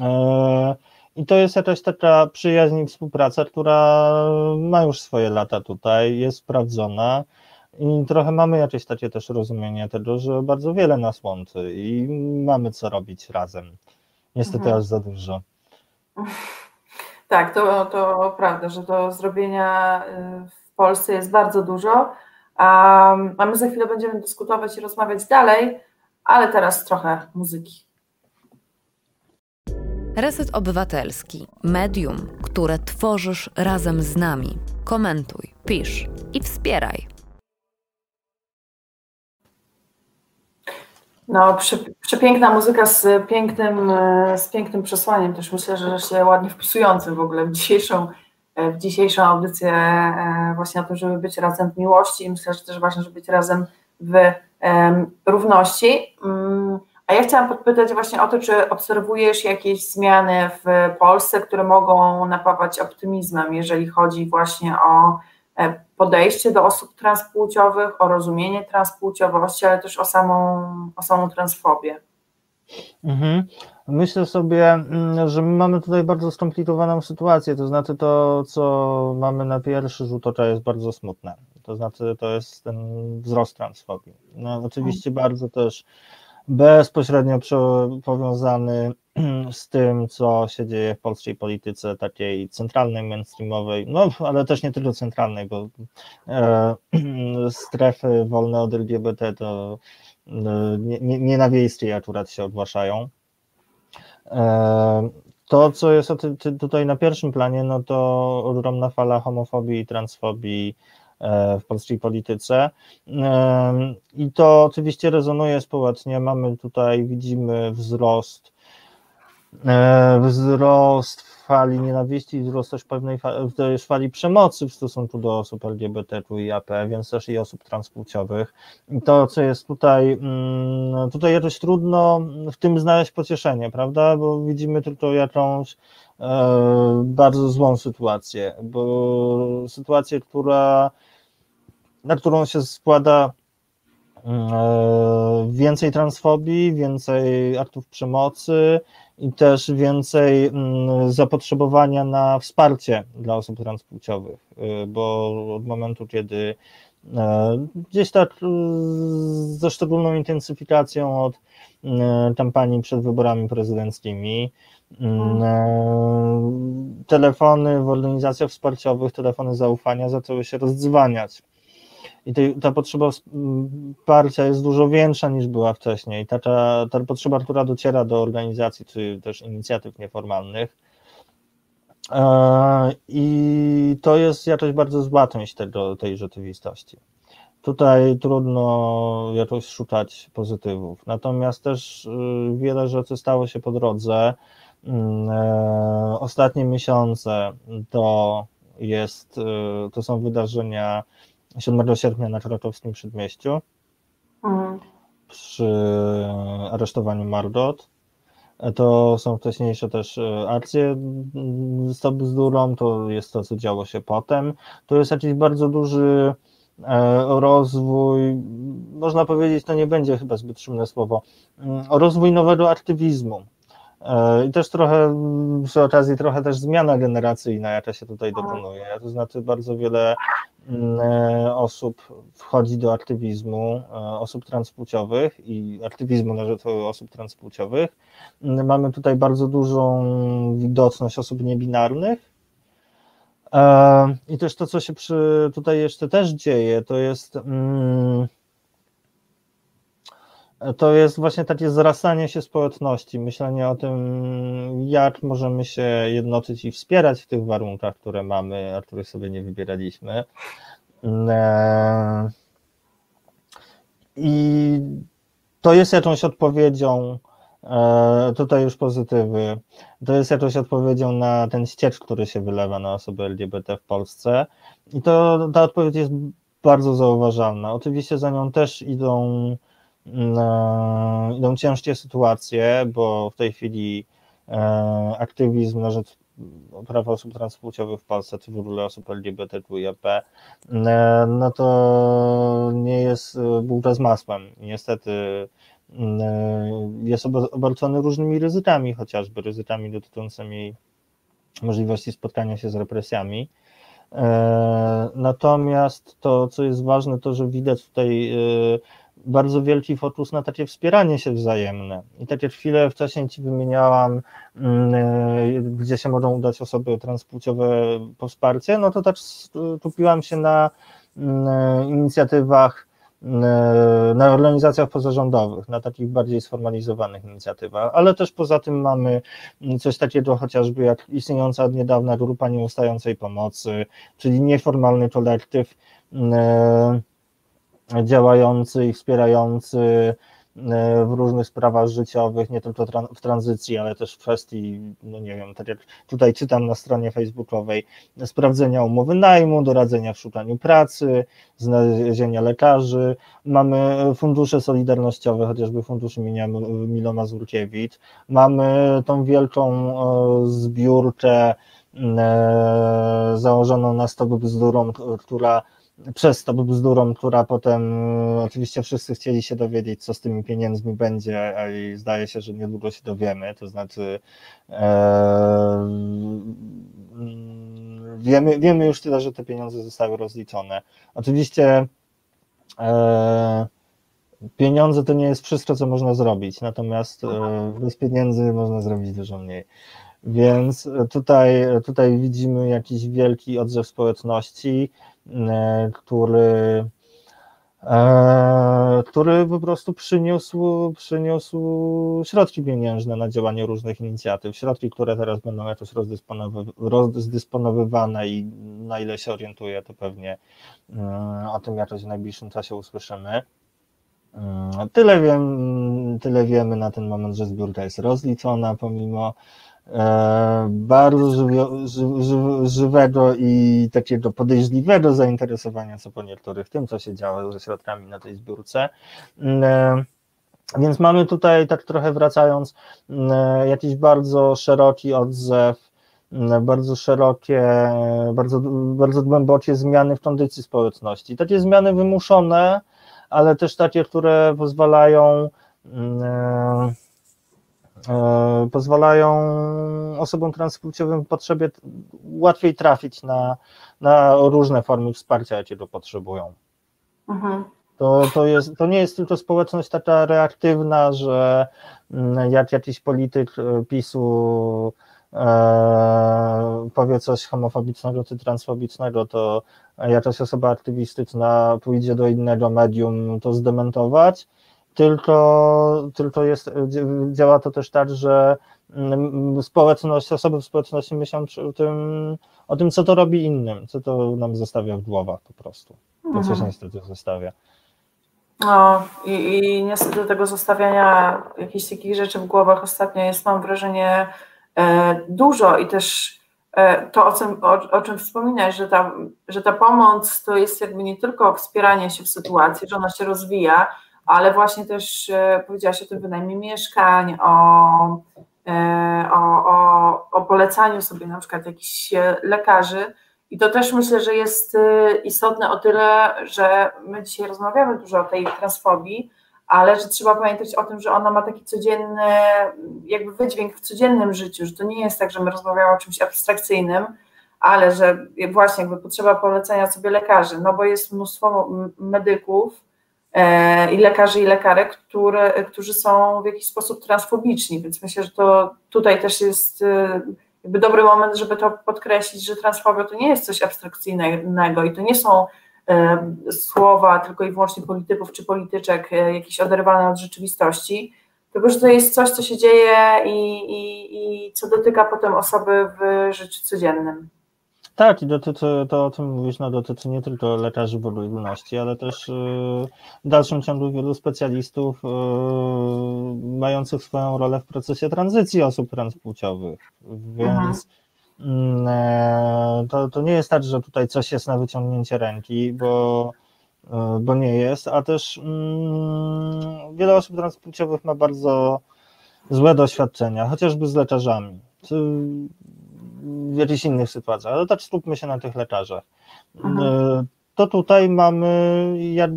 E, I to jest jakaś taka przyjaźń i współpraca, która ma już swoje lata tutaj, jest sprawdzona i trochę mamy jakieś takie też rozumienie tego, że bardzo wiele nas łączy i mamy co robić razem. Niestety mhm. aż za dużo. Tak, to, to prawda, że do zrobienia y, w Polsce jest bardzo dużo a my za chwilę będziemy dyskutować i rozmawiać dalej, ale teraz trochę muzyki. Reset Obywatelski. Medium, które tworzysz razem z nami. Komentuj, pisz i wspieraj. No, przepiękna muzyka z pięknym, z pięknym przesłaniem. Też myślę, że się ładnie wpisującym w ogóle w dzisiejszą w dzisiejszą audycję e, właśnie o tym, żeby być razem w miłości i myślę, że też ważne, żeby być razem w równości. Mm, a ja chciałam podpytać właśnie o to, czy obserwujesz jakieś zmiany w Polsce, które mogą napawać optymizmem, jeżeli chodzi właśnie o e, podejście do osób transpłciowych, o rozumienie transpłciowości, ale też o samą, o samą transfobię. Mhm. Myślę sobie, mm, że my mamy tutaj bardzo skomplikowaną sytuację, to znaczy to, co mamy na pierwszy rzut oka jest bardzo smutne, to znaczy to jest ten wzrost transfobii. No, oczywiście bardzo też bezpośrednio powiązany z tym, co się dzieje w polskiej polityce takiej centralnej, mainstreamowej, no ale też nie tylko centralnej, bo e, strefy wolne od LGBT to e, nie, nie, na wiejskiej akurat się ogłaszają. E, to, co jest tutaj na pierwszym planie, no to ogromna fala homofobii i transfobii e, w polskiej polityce. E, I to oczywiście rezonuje społecznie. Mamy tutaj, widzimy wzrost, wzrost fali nienawiści, wzrost też pewnej fali, też fali przemocy w stosunku do osób LGBTQ i AP, więc też i osób transpłciowych. I to, co jest tutaj, mm, tutaj jakoś trudno w tym znaleźć pocieszenie, prawda, bo widzimy tylko jakąś e, bardzo złą sytuację, bo sytuację, która, na którą się składa więcej transfobii, więcej aktów przemocy i też więcej mm, zapotrzebowania na wsparcie dla osób transpłciowych, bo od momentu, kiedy gdzieś tak ze szczególną intensyfikacją od kampanii przed wyborami prezydenckimi, Mm, e, telefony w organizacjach wsparciowych, telefony zaufania zaczęły się rozdzwaniać. I ta potrzeba wsparcia jest dużo większa niż była wcześniej. Ta, ta, ta potrzeba, która dociera do organizacji czy też inicjatyw nieformalnych. E, I to jest jakaś bardzo zła część tego, tej rzeczywistości. Tutaj trudno jakoś szukać pozytywów. Natomiast też y, wiele rzeczy stało się po drodze. Mm, e, ostatnie miesiące to jest, e, to są wydarzenia 7 sierpnia na Krakowskim Przedmieściu mhm. przy aresztowaniu Margot. E, to są wcześniejsze też akcje z bzdurą, to jest to, co działo się potem. To jest jakiś bardzo duży rozwój, można powiedzieć, to nie będzie chyba zbyt szumne słowo, mm, rozwój nowego aktywizmu E, I też trochę, przy okazji, trochę też zmiana generacyjna, jaka się tutaj dokonuje. To znaczy, bardzo wiele mm, e, osób wchodzi do aktywizmu, e, osób transpłciowych i aktywizmu na rzecz osób transpłciowych. Mm, mamy tutaj bardzo dużą widoczność osób niebinarnych. I też to, co się przy, tutaj jeszcze też dzieje, to jest. Mm, to jest właśnie takie zrastanie się społeczności, myślenie o tym, jak możemy się jednoczyć i wspierać w tych warunkach, które mamy, a których sobie nie wybieraliśmy. E, I to jest jakąś odpowiedzią, e, tutaj już pozytywy, to jest jakąś odpowiedzią na ten ściecz, który się wylewa na osoby LGBT w Polsce. I to ta odpowiedź jest bardzo zauważalna. Oczywiście za nią też idą idą ciężkie sytuacje, bo w tej chwili e, aktywizm na rzecz praw osób transpłciowych w Polsce, czy w ogóle osób LGBTQIAP, e, no to nie jest e, bułka z masłem. Niestety jest obarczony różnymi ryzykami, chociażby ryzykami dotyczącymi możliwości spotkania się z represjami. Natomiast to, co jest ważne, to, że widać tutaj bardzo wielki fokus na takie wspieranie się wzajemne. I takie chwile wcześniej Ci wymieniałam, mm, e, gdzie się mogą udać osoby transpłciowe po wsparcie, no to tak skupiłam się na mm, e, inicjatywach, mm, e, na organizacjach pozarządowych, na takich bardziej sformalizowanych inicjatywach, ale też poza tym mamy coś takiego chociażby jak istniejąca od niedawna grupa nieustającej pomocy, czyli nieformalny kolektyw, działający i wspierający e, w różnych sprawach życiowych, nie tylko w tranzycji, ale też w kwestii, no nie wiem, tak jak tutaj czytam na stronie facebookowej, sprawdzenia umowy najmu, doradzenia w szukaniu pracy, znalezienia lekarzy. Mamy fundusze solidarnościowe, chociażby fundusz imienia Milo Mazurkiewicz. Mamy tą wielką e, zbiórkę e, założoną na Stop Bzdurą, która przez to bzdurą, która potem oczywiście wszyscy chcieli się dowiedzieć, co z tymi pieniędzmi będzie, i zdaje się, że niedługo się dowiemy, to znaczy e, wiemy, wiemy już tyle, że te pieniądze zostały rozliczone. Oczywiście e, pieniądze to nie jest wszystko, co można zrobić, natomiast e, bez pieniędzy można zrobić dużo mniej. Więc tutaj, tutaj widzimy jakiś wielki odzew społeczności, który, e, który po prostu przyniósł, przyniósł środki pieniężne na działanie różnych inicjatyw, środki, które teraz będą jakoś rozdysponowywane i na ile się orientuję, to pewnie e, o tym jakoś w najbliższym czasie usłyszymy. Tyle, wiem, tyle wiemy na ten moment, że zbiórka jest rozliczona pomimo E, bardzo żywego i takiego podejrzliwego zainteresowania co po niektórych tym, co się działo ze środkami na tej zbiórce. E, więc mamy tutaj, tak trochę wracając, e, jakiś bardzo szeroki odzew, bardzo szerokie, bardzo, bardzo głębokie zmiany w kondycji społeczności. Takie zmiany wymuszone, ale też takie, które pozwalają mm, pozwalają osobom transpłciowym w potrzebie łatwiej trafić na, na różne formy wsparcia, jakie to potrzebują. Mhm. To, to, jest, to nie jest tylko społeczność taka reaktywna, że mm, jak jakiś polityk e, PiSu e, powie coś homofobicznego czy transfobicznego, to jakaś osoba aktywistyczna pójdzie do innego medium to zdementować, tylko, tylko jest, działa to też tak, że mm, społeczność, osoby w społeczności myślą o tym, o tym, co to robi innym, co to nam zostawia w głowach po prostu. To mhm. coś niestety zostawia. No i, i niestety tego zostawiania jakichś takich rzeczy w głowach ostatnio jest, mam wrażenie, e, dużo i też e, to, o czym, o, o czym wspominałeś, że ta, że ta pomoc to jest jakby nie tylko wspieranie się w sytuacji, że ona się rozwija, ale właśnie też e, powiedziałaś o tym wynajmie mieszkań, o, e, o, o, o polecaniu sobie na przykład jakichś e, lekarzy, i to też myślę, że jest istotne o tyle, że my dzisiaj rozmawiamy dużo o tej transfobii, ale że trzeba pamiętać o tym, że ona ma taki codzienny, jakby wydźwięk w codziennym życiu, że to nie jest tak, że my rozmawiamy o czymś abstrakcyjnym, ale że właśnie jakby potrzeba polecenia sobie lekarzy, no bo jest mnóstwo medyków i lekarzy i lekarek, które, którzy są w jakiś sposób transfobiczni, więc myślę, że to tutaj też jest y, jakby dobry moment, żeby to podkreślić, że transfobia to nie jest coś abstrakcyjnego i to nie są e, słowa tylko i wyłącznie polityków czy polityczek e, jakieś oderwane od rzeczywistości, tylko że to jest coś, co się dzieje i, i, i co dotyka potem osoby w życiu codziennym. Tak, i dotyczy, to o czym mówisz, no, dotyczy nie tylko lekarzy w ogólności, ale też y, w dalszym ciągu wielu specjalistów y, mających swoją rolę w procesie tranzycji osób transpłciowych. Więc mm, e, to, to nie jest tak, że tutaj coś jest na wyciągnięcie ręki, bo, y, bo nie jest, a też mm, wiele osób transpłciowych ma bardzo złe doświadczenia, chociażby z lekarzami w jakichś innych sytuacjach, ale tak skupmy się na tych lekarzach. Mhm. E, to tutaj mamy, jak,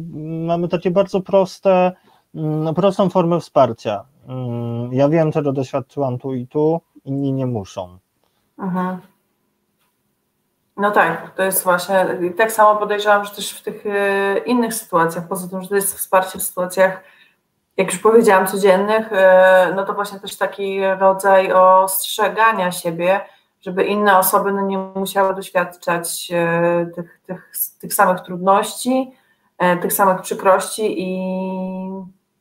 mamy takie bardzo proste, mm, prostą formę wsparcia. Mm, ja wiem, czego doświadczyłam tu i tu, inni nie muszą. Mhm. No tak, to jest właśnie, tak samo podejrzewam, że też w tych e, innych sytuacjach, poza tym, że to jest wsparcie w sytuacjach, jak już powiedziałam, codziennych, e, no to właśnie też taki rodzaj ostrzegania siebie, żeby inne osoby no, nie musiały doświadczać e, tych, tych, tych samych trudności, e, tych samych przykrości i,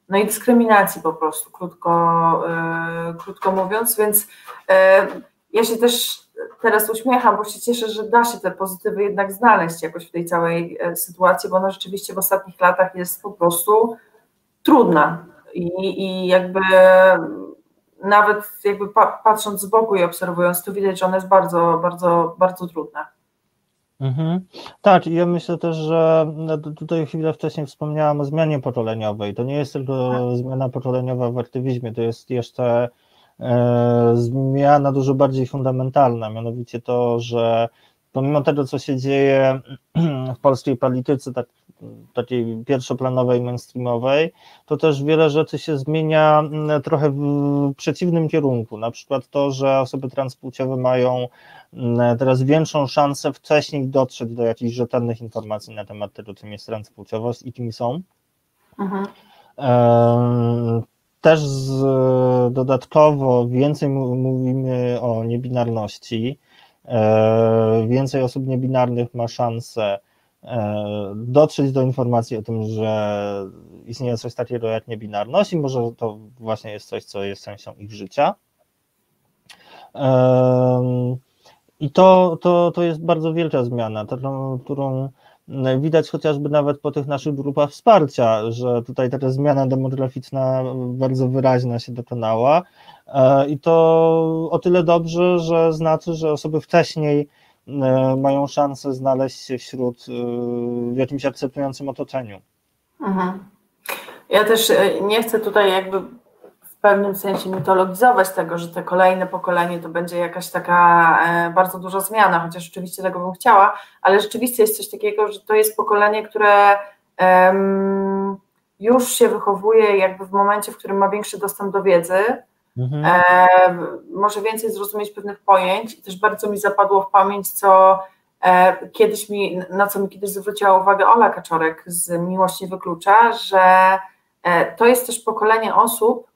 no i dyskryminacji po prostu, krótko, e, krótko mówiąc, więc ja się też teraz uśmiecham, bo się cieszę, że da się te pozytywy jednak znaleźć jakoś w tej całej sytuacji, bo ona rzeczywiście w ostatnich latach jest po prostu trudna. I, i jakby nawet jakby patrząc z boku i obserwując, to widać, że ona jest bardzo, bardzo, bardzo trudna. Mhm. Tak, i ja myślę też, że no, tutaj chwilę wcześniej wspomniałam o zmianie pokoleniowej. To nie jest tylko tak. zmiana pokoleniowa w aktywizmie, to jest jeszcze e, zmiana dużo bardziej fundamentalna, mianowicie to, że pomimo tego, co się dzieje w polskiej polityce, tak takiej pierwszoplanowej, mainstreamowej, to też wiele rzeczy się zmienia mm, trochę w przeciwnym kierunku. Na przykład to, że osoby transpłciowe mają mm, teraz większą szansę wcześniej dotrzeć do jakichś rzetelnych informacji na temat tego, czym jest transpłciowość i kim są. Mhm. Też z, dodatkowo więcej mówimy o niebinarności. E, więcej osób niebinarnych ma szansę E, dotrzeć do informacji o tym, że istnieje coś takiego jak niebinarność i może to właśnie jest coś, co jest częścią ich życia. I to, to, to jest bardzo wielka zmiana, którą widać chociażby nawet po tych naszych grupach wsparcia, że tutaj taka zmiana demograficzna bardzo wyraźna się dokonała e, i to o tyle dobrze, że znaczy, że osoby wcześniej E, mają szansę znaleźć się wśród e, w jakimś akceptującym otoczeniu. Mhm. Ja też nie chcę tutaj jakby w pewnym sensie mitologizować tego, że te kolejne pokolenie to będzie jakaś taka bardzo duża zmiana, chociaż rzeczywiście tego bym chciała, ale rzeczywiście jest coś takiego, że to jest pokolenie, które już się wychowuje jakby w momencie, w którym ma większy dostęp do wiedzy, mhm. e, może więcej zrozumieć pewnych pojęć i też bardzo mi zapadło w pamięć, co e, kiedyś mi, na co mi kiedyś zwróciła uwagę Ola Kaczorek z Miłość nie wyklucza, że e, to jest też pokolenie osób,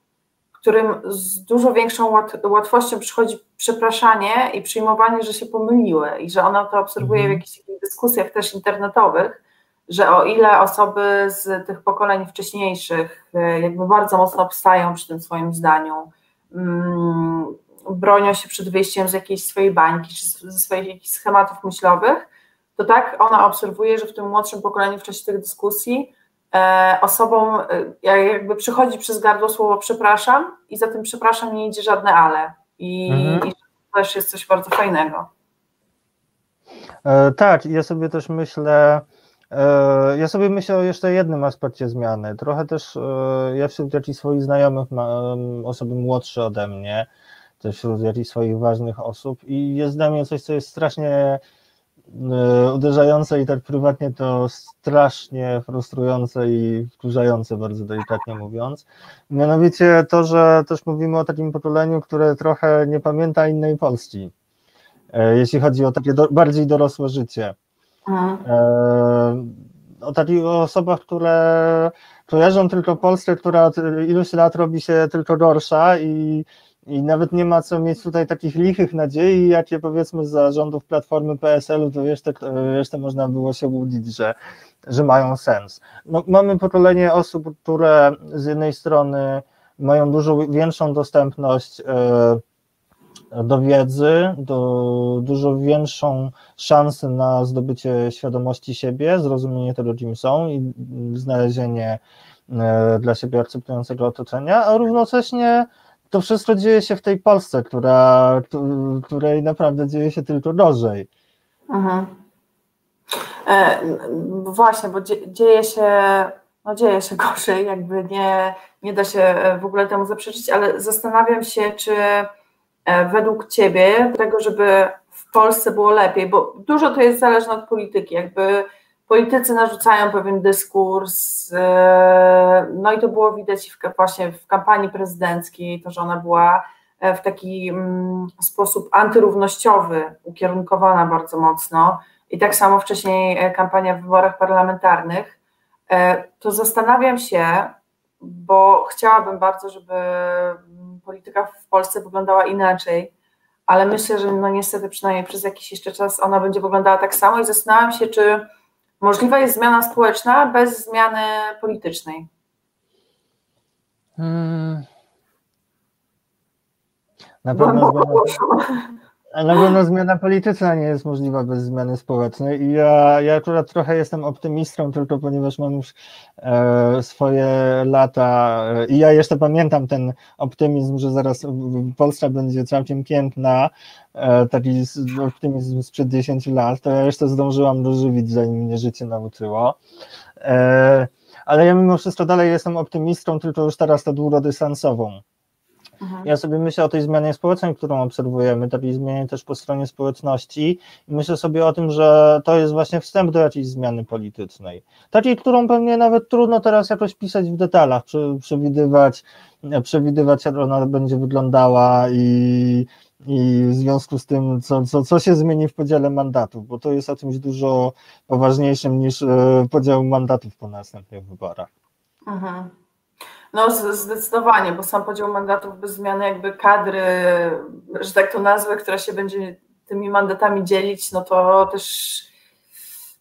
którym z dużo większą łat, łatwością przychodzi przepraszanie i przyjmowanie, że się pomyliły i że ona to obserwuje w mhm. jakichś dyskusjach też internetowych, że o ile osoby z tych pokoleń wcześniejszych e, jakby bardzo mocno obstają przy tym swoim zdaniu, mm, bronią się przed wyjściem z jakiejś swojej bańki czy ze swoich jakichś schematów myślowych, to tak ona obserwuje, że w tym młodszym pokoleniu w czasie tych dyskusji osobom e, jakby przychodzi przez gardło słowo przepraszam i za tym przepraszam nie idzie żadne ale. I, mhm. i to też jest coś bardzo fajnego. E, tak, ja sobie też myślę, e, ja sobie myślę o jeszcze jednym aspekcie zmiany. Trochę też e, ja wśród jakichś swoich znajomych mam osoby młodsze ode mnie, też wśród jakichś swoich ważnych osób i jest dla mnie coś, co jest strasznie uderzające i tak prywatnie to strasznie frustrujące i wkurzające, bardzo delikatnie mówiąc. Mianowicie to, że też mówimy o takim pokoleniu, które trochę nie pamięta innej Polski E, jeśli chodzi o takie do, bardziej dorosłe życie. E, o takich osobach, które kojarzą tylko Polskę, która od iluś lat robi się tylko gorsza i, i nawet nie ma co mieć tutaj takich lichych nadziei, jakie powiedzmy za rządów Platformy PSL-u, to jeszcze, jeszcze można było się łudzić, że, że mają sens. No, mamy pokolenie osób, które z jednej strony mają dużo większą dostępność yy, do wiedzy, do dużo większą szansę na zdobycie świadomości siebie, zrozumienie tego, kim są i znalezienie e, dla siebie akceptującego otoczenia, a równocześnie to wszystko dzieje się w tej Polsce, która, której naprawdę dzieje się tylko gorzej. Mhm. E, właśnie, bo dzieje się, no dzieje się gorzej, jakby nie, nie da się w ogóle temu zaprzeczyć, ale zastanawiam się, czy E, według Ciebie tego, żeby w Polsce było lepiej, bo dużo to jest zależne od polityki, jakby politycy narzucają pewien dyskurs, e, no i to było widać w, właśnie w kampanii prezydenckiej, to, że ona była e, w taki mm, sposób antyrównościowy ukierunkowana bardzo mocno. I tak samo wcześniej kampania w wyborach parlamentarnych, to zastanawiam się, bo chciałabym bardzo, żeby polityka w Polsce wyglądała inaczej, ale myślę, że no niestety przynajmniej przez jakiś jeszcze czas ona będzie wyglądała tak samo i zastanawiam się, czy możliwa jest zmiana społeczna bez zmiany politycznej. Hmm. Na pewno. Na pewno zmiana polityczna nie jest możliwa bez zmiany społecznej i ja, ja akurat trochę jestem optymistą, tylko ponieważ mam już e, swoje lata e, i ja jeszcze pamiętam ten optymizm, że zaraz Polska będzie całkiem piękna, e, taki optymizm sprzed 10 lat, to ja jeszcze zdążyłam dożywić, zanim mnie życie nauczyło. E, ale ja mimo wszystko dalej jestem optymistą, tylko już teraz to długodystansową. Ja sobie myślę o tej zmianie społecznej, którą obserwujemy, takiej zmianie też po stronie społeczności i myślę sobie o tym, że to jest właśnie wstęp do jakiejś zmiany politycznej. Takiej, którą pewnie nawet trudno teraz jakoś pisać w detalach, przewidywać, przewidywać jak ona będzie wyglądała i, i w związku z tym, co, co, co się zmieni w podziale mandatów, bo to jest o czymś dużo poważniejszym niż e, podział mandatów po następnych wyborach. Mhm. No zdecydowanie, bo sam podział mandatów bez zmiany jakby kadry, że tak to nazwę, która się będzie tymi mandatami dzielić, no to też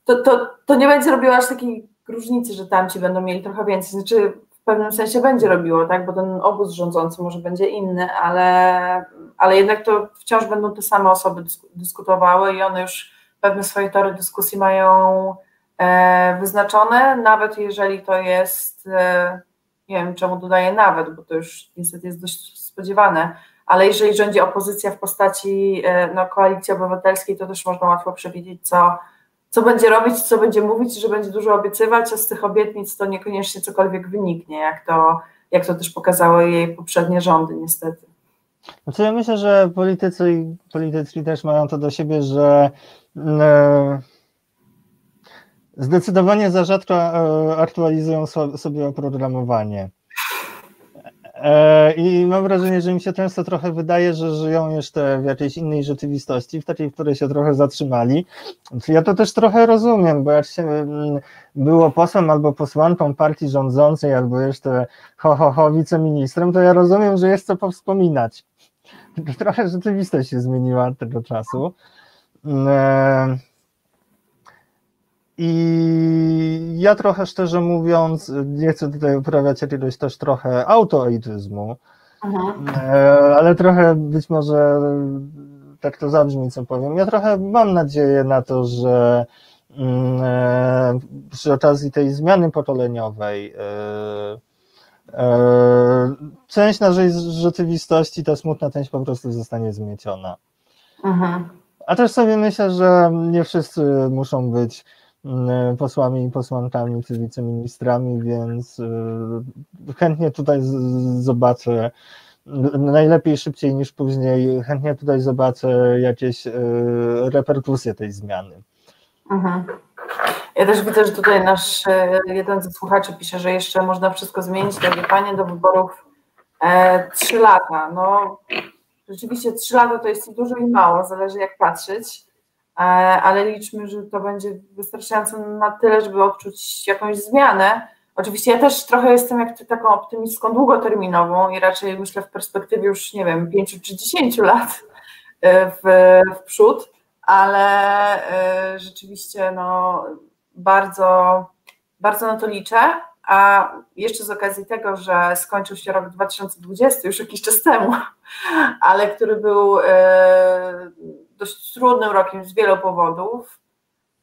to, to, to nie będzie robiło aż takiej różnicy, że tamci będą mieli trochę więcej. Znaczy w pewnym sensie będzie robiło, tak, bo ten obóz rządzący może będzie inny, ale, ale jednak to wciąż będą te same osoby dyskutowały i one już pewne swoje tory dyskusji mają e, wyznaczone, nawet jeżeli to jest e, nie wiem czemu dodaję nawet, bo to już niestety jest dość spodziewane, ale jeżeli rządzi opozycja w postaci e, no, koalicji obywatelskiej, to też można łatwo przewidzieć, co, co będzie robić, co będzie mówić, że będzie dużo obiecywać, a z tych obietnic to niekoniecznie cokolwiek wyniknie, jak to, jak to też pokazały jej poprzednie rządy, niestety. Znaczy ja myślę, że politycy politycy też mają to do siebie, że. Zdecydowanie za rzadko e, aktualizują sobie oprogramowanie. E, I mam wrażenie, że im się często trochę wydaje, że żyją jeszcze w jakiejś innej rzeczywistości, w takiej, w której się trochę zatrzymali. Ja to też trochę rozumiem, bo jak się mm, było posłem albo posłanką partii rządzącej, albo jeszcze ho, ho, ho wiceministrem, to ja rozumiem, że jest co powspominać. Trochę rzeczywistość się zmieniła od tego czasu. Mm, e, i ja trochę szczerze mówiąc, nie chcę tutaj uprawiać jakiegoś też trochę autoeityzmu. E, ale trochę być może tak to zabrzmi, co powiem. Ja trochę mam nadzieję na to, że mm, e, przy okazji tej zmiany pokoleniowej e, część naszej rzeczywistości, ta smutna część po prostu zostanie zmieciona. Mhm. A też sobie myślę, że nie wszyscy muszą być posłami i posłankami czy wiceministrami, więc e, chętnie tutaj zobaczę, najlepiej szybciej niż później, chętnie tutaj zobaczę jakieś e, reperkusje tej zmiany. Mhm. Ja też widzę, że tutaj nasz jeden ze słuchaczy pisze, że jeszcze można wszystko zmienić, drogie panie, do wyborów trzy lata. No rzeczywiście trzy lata to jest i dużo i mało, zależy jak patrzeć. E, ale liczmy, że to będzie wystarczające na tyle, żeby odczuć jakąś zmianę. Oczywiście ja też trochę jestem jak ty taką optymistką długoterminową i raczej myślę w perspektywie już, nie wiem, 5 czy 10 lat e, w, w przód, ale e, rzeczywiście no, bardzo, bardzo na to liczę. A jeszcze z okazji tego, że skończył się rok 2020, już jakiś czas temu, ale który był dość trudnym rokiem z wielu powodów,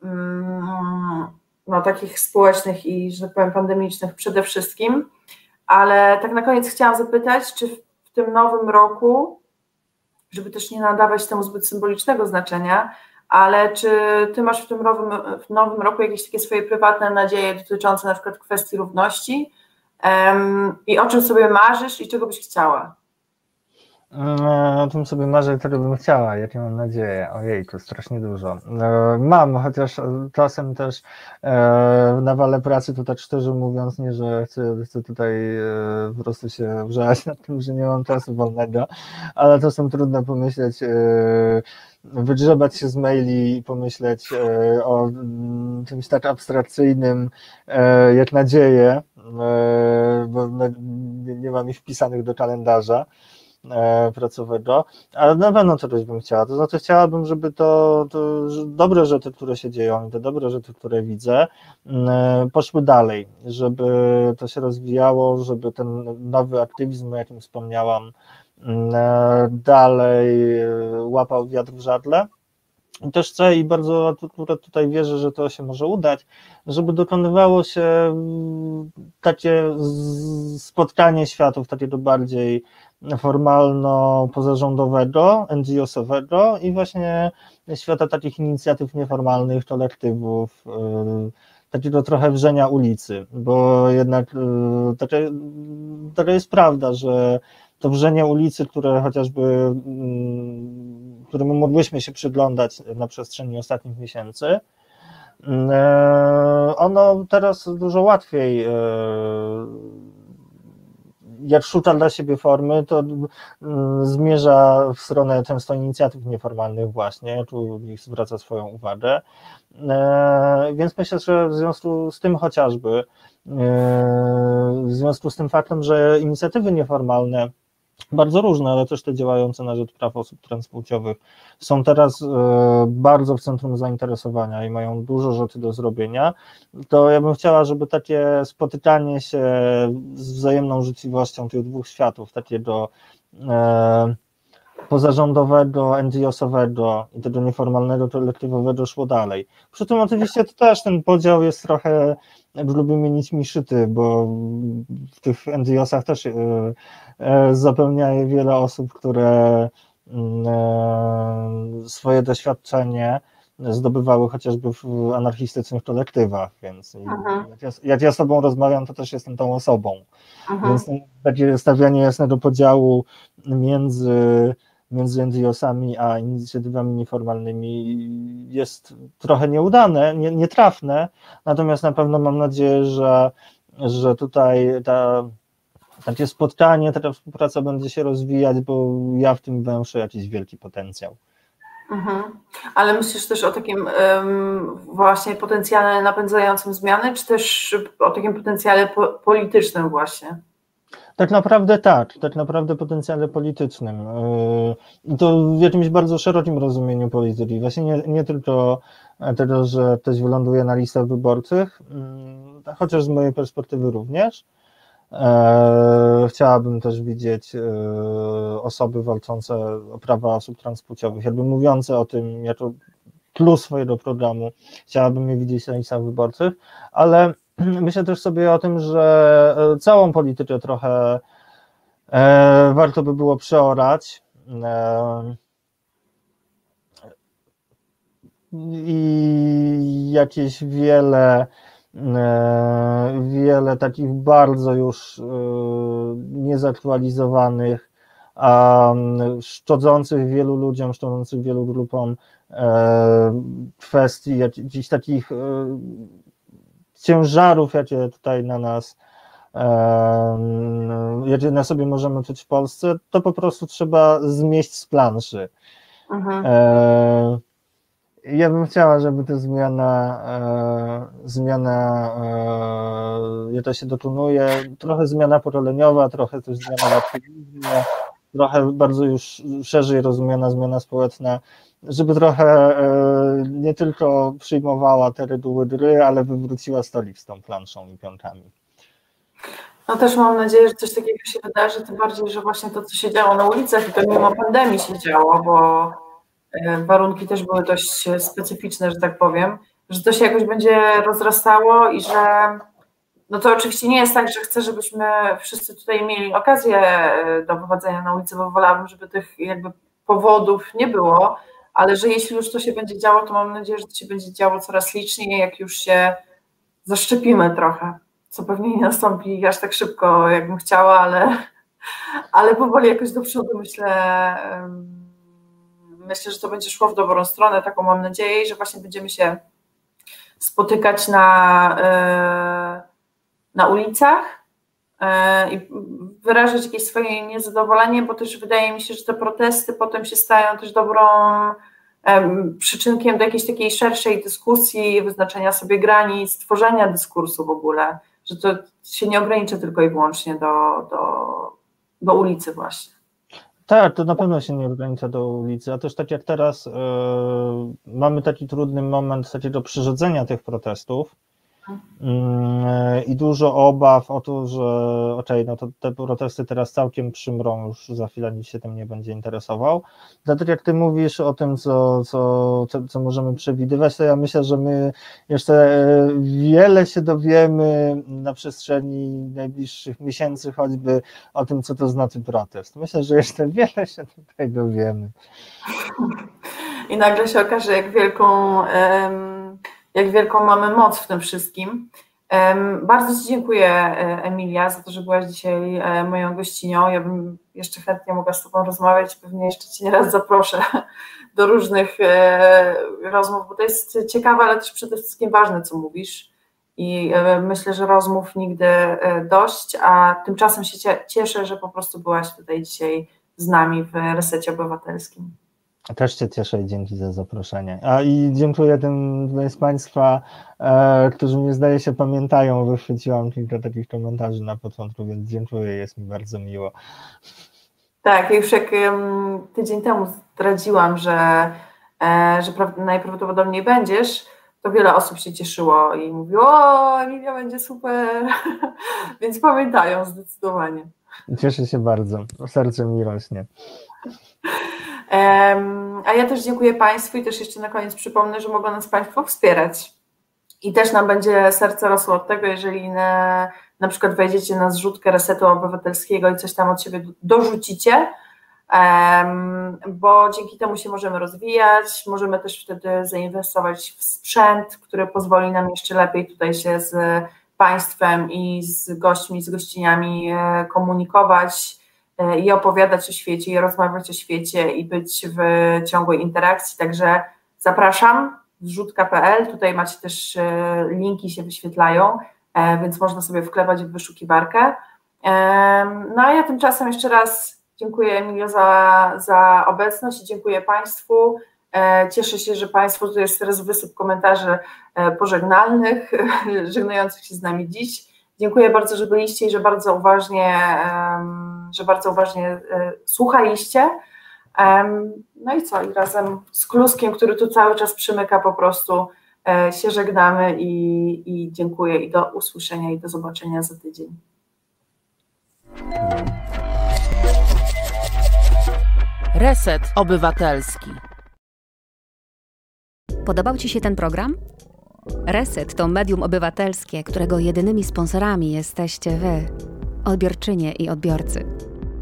mm, no, takich społecznych i, że tak powiem, pandemicznych przede wszystkim. Ale tak na koniec chciałam zapytać, czy w tym nowym roku, żeby też nie nadawać temu zbyt symbolicznego znaczenia, ale czy ty masz w tym nowym, w nowym roku jakieś takie swoje prywatne nadzieje dotyczące na przykład kwestii równości um, i o czym sobie marzysz i czego byś chciała? O tym sobie marzę, tego bym chciała, jakie mam nadzieję. Ojej, to strasznie dużo. E, mam, chociaż czasem też e, na wale pracy, to tak szczerze mówiąc, nie, że chcę, chcę tutaj e, po prostu się wrzeć nad tym, że nie mam czasu wolnego, ale czasem trudno pomyśleć, wygrzebać się z maili i pomyśleć o mm, czymś tak abstrakcyjnym jak nadzieję, bo nie mam ich wpisanych do kalendarza. E, pracowego, ale na pewno czegoś bym chciała. To znaczy chciałabym, żeby to, to dobre rzeczy, które się dzieją, te dobre rzeczy, które widzę, mm, e, poszły dalej, żeby to się rozwijało, żeby ten nowy aktywizm, o jakim wspomniałam, mm, e, dalej łapał wiatr w żadle. I też chcę i bardzo tutaj wierzę, że to się może udać, żeby dokonywało się mm, takie spotkanie światów, takiego bardziej formalno-pozarządowego, NGO-sowego i właśnie świata takich inicjatyw nieformalnych, kolektywów, yy, takiego trochę wrzenia ulicy, bo jednak yy, taka, taka jest prawda, że to wrzenie ulicy, które chociażby, yy, któremu mogliśmy się przyglądać na przestrzeni ostatnich miesięcy, ono teraz dużo łatwiej jak szuka dla siebie formy, to mm, zmierza w stronę często inicjatyw nieformalnych właśnie, tu ich zwraca swoją uwagę. E, więc myślę, że w związku z tym chociażby, e, w związku z tym faktem, że inicjatywy nieformalne bardzo różne, ale też te działające na rzecz praw osób transpłciowych są teraz e, bardzo w centrum zainteresowania i mają dużo rzeczy do zrobienia, to ja bym chciała, żeby takie spotykanie się z wzajemną życzliwością tych dwóch światów, takiego e, pozarządowego, NGO-sowego i tego nieformalnego, kolektywowego szło dalej. Przy tym oczywiście to też ten podział jest trochę, jak lubimy nićmi szyty, bo w tych NGO-sach też e, e, zapełnia wiele osób, które mm, e, swoje doświadczenie zdobywały chociażby w anarchistycznych kolektywach, więc jak ja, jak ja, z tobą rozmawiam, to też jestem tą osobą. Aha. Więc takie stawianie jasnego podziału między między NGO-sami a inicjatywami nieformalnymi jest trochę nieudane, nie, nietrafne, natomiast na pewno mam nadzieję, że, że tutaj ta, takie spotkanie, ta współpraca będzie się rozwijać, bo ja w tym węszę jakiś wielki potencjał. Mhm. Ale myślisz też o takim um, właśnie potencjale napędzającym zmiany, czy też o takim potencjale po politycznym właśnie? Tak naprawdę tak, tak naprawdę potencjale politycznym. Yy, to w jakimś bardzo szerokim rozumieniu polityki. Właśnie nie, nie tylko tego, że ktoś wyląduje na listach wyborczych, yy, chociaż z mojej perspektywy również. Yy, chciałabym też widzieć osoby walczące o prawa osób transpłciowych, jakby mówiące o tym jako plus swojego programu. Chciałabym je widzieć na listach wyborczych, ale myślę też sobie o tym, że e, całą politykę trochę e, warto by było przeorać. E, I jakieś wiele, wiele takich bardzo już niezaktualizowanych, a szczodzących wielu ludziom, szczodzących wielu grupom kwestii jakichś takich ciężarów, jakie tutaj na nas jakie na sobie możemy czuć w Polsce, to po prostu trzeba zmieść z planszy. Mhm. E, ja bym chciała, żeby ta zmiana, e, zmiana, e, ja to się dokonuje, trochę zmiana pokoleniowa, trochę też zmiana aktywizmie, trochę bardzo już szerzej rozumiana zmiana społeczna żeby trochę e, nie tylko przyjmowała te reguły gry, ale wywróciła stolik z tą planszą i piątkami. No też mam nadzieję, że coś takiego się wydarzy, tym bardziej, że właśnie to, co się działo na ulicach i to mimo pandemii się działo, bo e, warunki też były dość specyficzne, że tak powiem, że to się jakoś będzie rozrastało i że no to oczywiście nie jest tak, że chcę, żebyśmy wszyscy tutaj mieli okazję e, do wychodzenia na ulicę, bo wolałabym, żeby tych jakby powodów nie było, ale że jeśli już to się będzie działo, to mam nadzieję, że to się będzie działo coraz liczniej, jak już się zaszczepimy trochę, co pewnie nie nastąpi aż tak szybko, jakbym chciała, ale, ale powoli jakoś do przodu myślę, myślę, że to będzie szło w dobrą stronę, taką mam nadzieję, że właśnie będziemy się spotykać na, e, na ulicach, i wyrażać jakieś swoje niezadowolenie, bo też wydaje mi się, że te protesty potem się stają też dobrą przyczynkiem do jakiejś takiej szerszej dyskusji, wyznaczenia sobie granic, tworzenia dyskursu w ogóle, że to się nie ogranicza tylko i wyłącznie do, do, do ulicy właśnie. Tak, to na pewno się nie ogranicza do ulicy, a też tak jak teraz yy, mamy taki trudny moment takiego przyrządzenia tych protestów, I dużo obaw o to, że okej, okay, no to te protesty teraz całkiem przymrą, już za chwilę nikt się tym nie będzie interesował. Dlatego jak ty mówisz o tym, co, co, co, co możemy przewidywać, to ja myślę, że my jeszcze e, wiele się dowiemy na przestrzeni najbliższych miesięcy, choćby o tym, co to znaczy protest. Myślę, że jeszcze wiele się tutaj dowiemy. I nagle się okaże, jak wielką um jak wielką mamy moc w tym wszystkim. Bardzo Ci dziękuję, e, Emilia, za to, że byłaś dzisiaj e, moją gościnią. Ja bym jeszcze chętnie mogła z Tobą rozmawiać, pewnie jeszcze Cię nieraz zaproszę do różnych e, rozmów, bo to jest ciekawe, ale też przede wszystkim ważne, co mówisz. I myślę, że rozmów nigdy dość, a tymczasem się cieszę, że po prostu byłaś tutaj dzisiaj z nami w resecie obywatelskim. Też się cieszę i dzięki za zaproszenie. A i dziękuję tym z Państwa, e, którzy mnie zdaje się pamiętają. Wychwyciłam kilka takich komentarzy na początku, więc dziękuję, jest mi bardzo miło. Tak, już jak um, tydzień temu zdradziłam, że, e, że najprawdopodobniej będziesz, to wiele osób się cieszyło i mówiło, o, Emilia będzie super, więc pamiętają zdecydowanie. Cieszę się bardzo, serce mi rośnie. A ja też dziękuję Państwu i też jeszcze na koniec przypomnę, że mogą nas Państwo wspierać. I też nam będzie serce rosło od tego, jeżeli na, na przykład wejdziecie na zrzutkę Resetu Obywatelskiego i coś tam od siebie dorzucicie, bo dzięki temu się możemy rozwijać, możemy też wtedy zainwestować w sprzęt, który pozwoli nam jeszcze lepiej tutaj się z Państwem i z gośćmi, z gościniami e, komunikować i opowiadać o świecie, i rozmawiać o świecie, i być w ciągłej interakcji. Także zapraszam, wrzutka.pl, tutaj macie też linki się wyświetlają, więc można sobie wklepać w wyszukiwarkę. No a ja tymczasem jeszcze raz dziękuję Emilio za, za obecność i dziękuję Państwu. E, cieszę się, że Państwo, tu jest teraz wysyp komentarzy e, pożegnalnych, żegnających się z nami dziś. Dziękuję bardzo, że byliście i że bardzo uważnie, że bardzo uważnie e, słuchaliście. No i co, i razem z Kluskiem, który tu cały czas przymyka, po prostu się żegnamy i, i dziękuję i do usłyszenia i do zobaczenia za tydzień. Reset Obywatelski. Podobał Ci się ten program? Reset to medium obywatelskie, którego jedynymi sponsorami jesteście Wy, odbiorczynie i odbiorcy.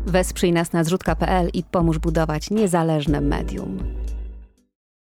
Wesprzyj nas na zrzutka.pl i pomóż budować niezależne medium.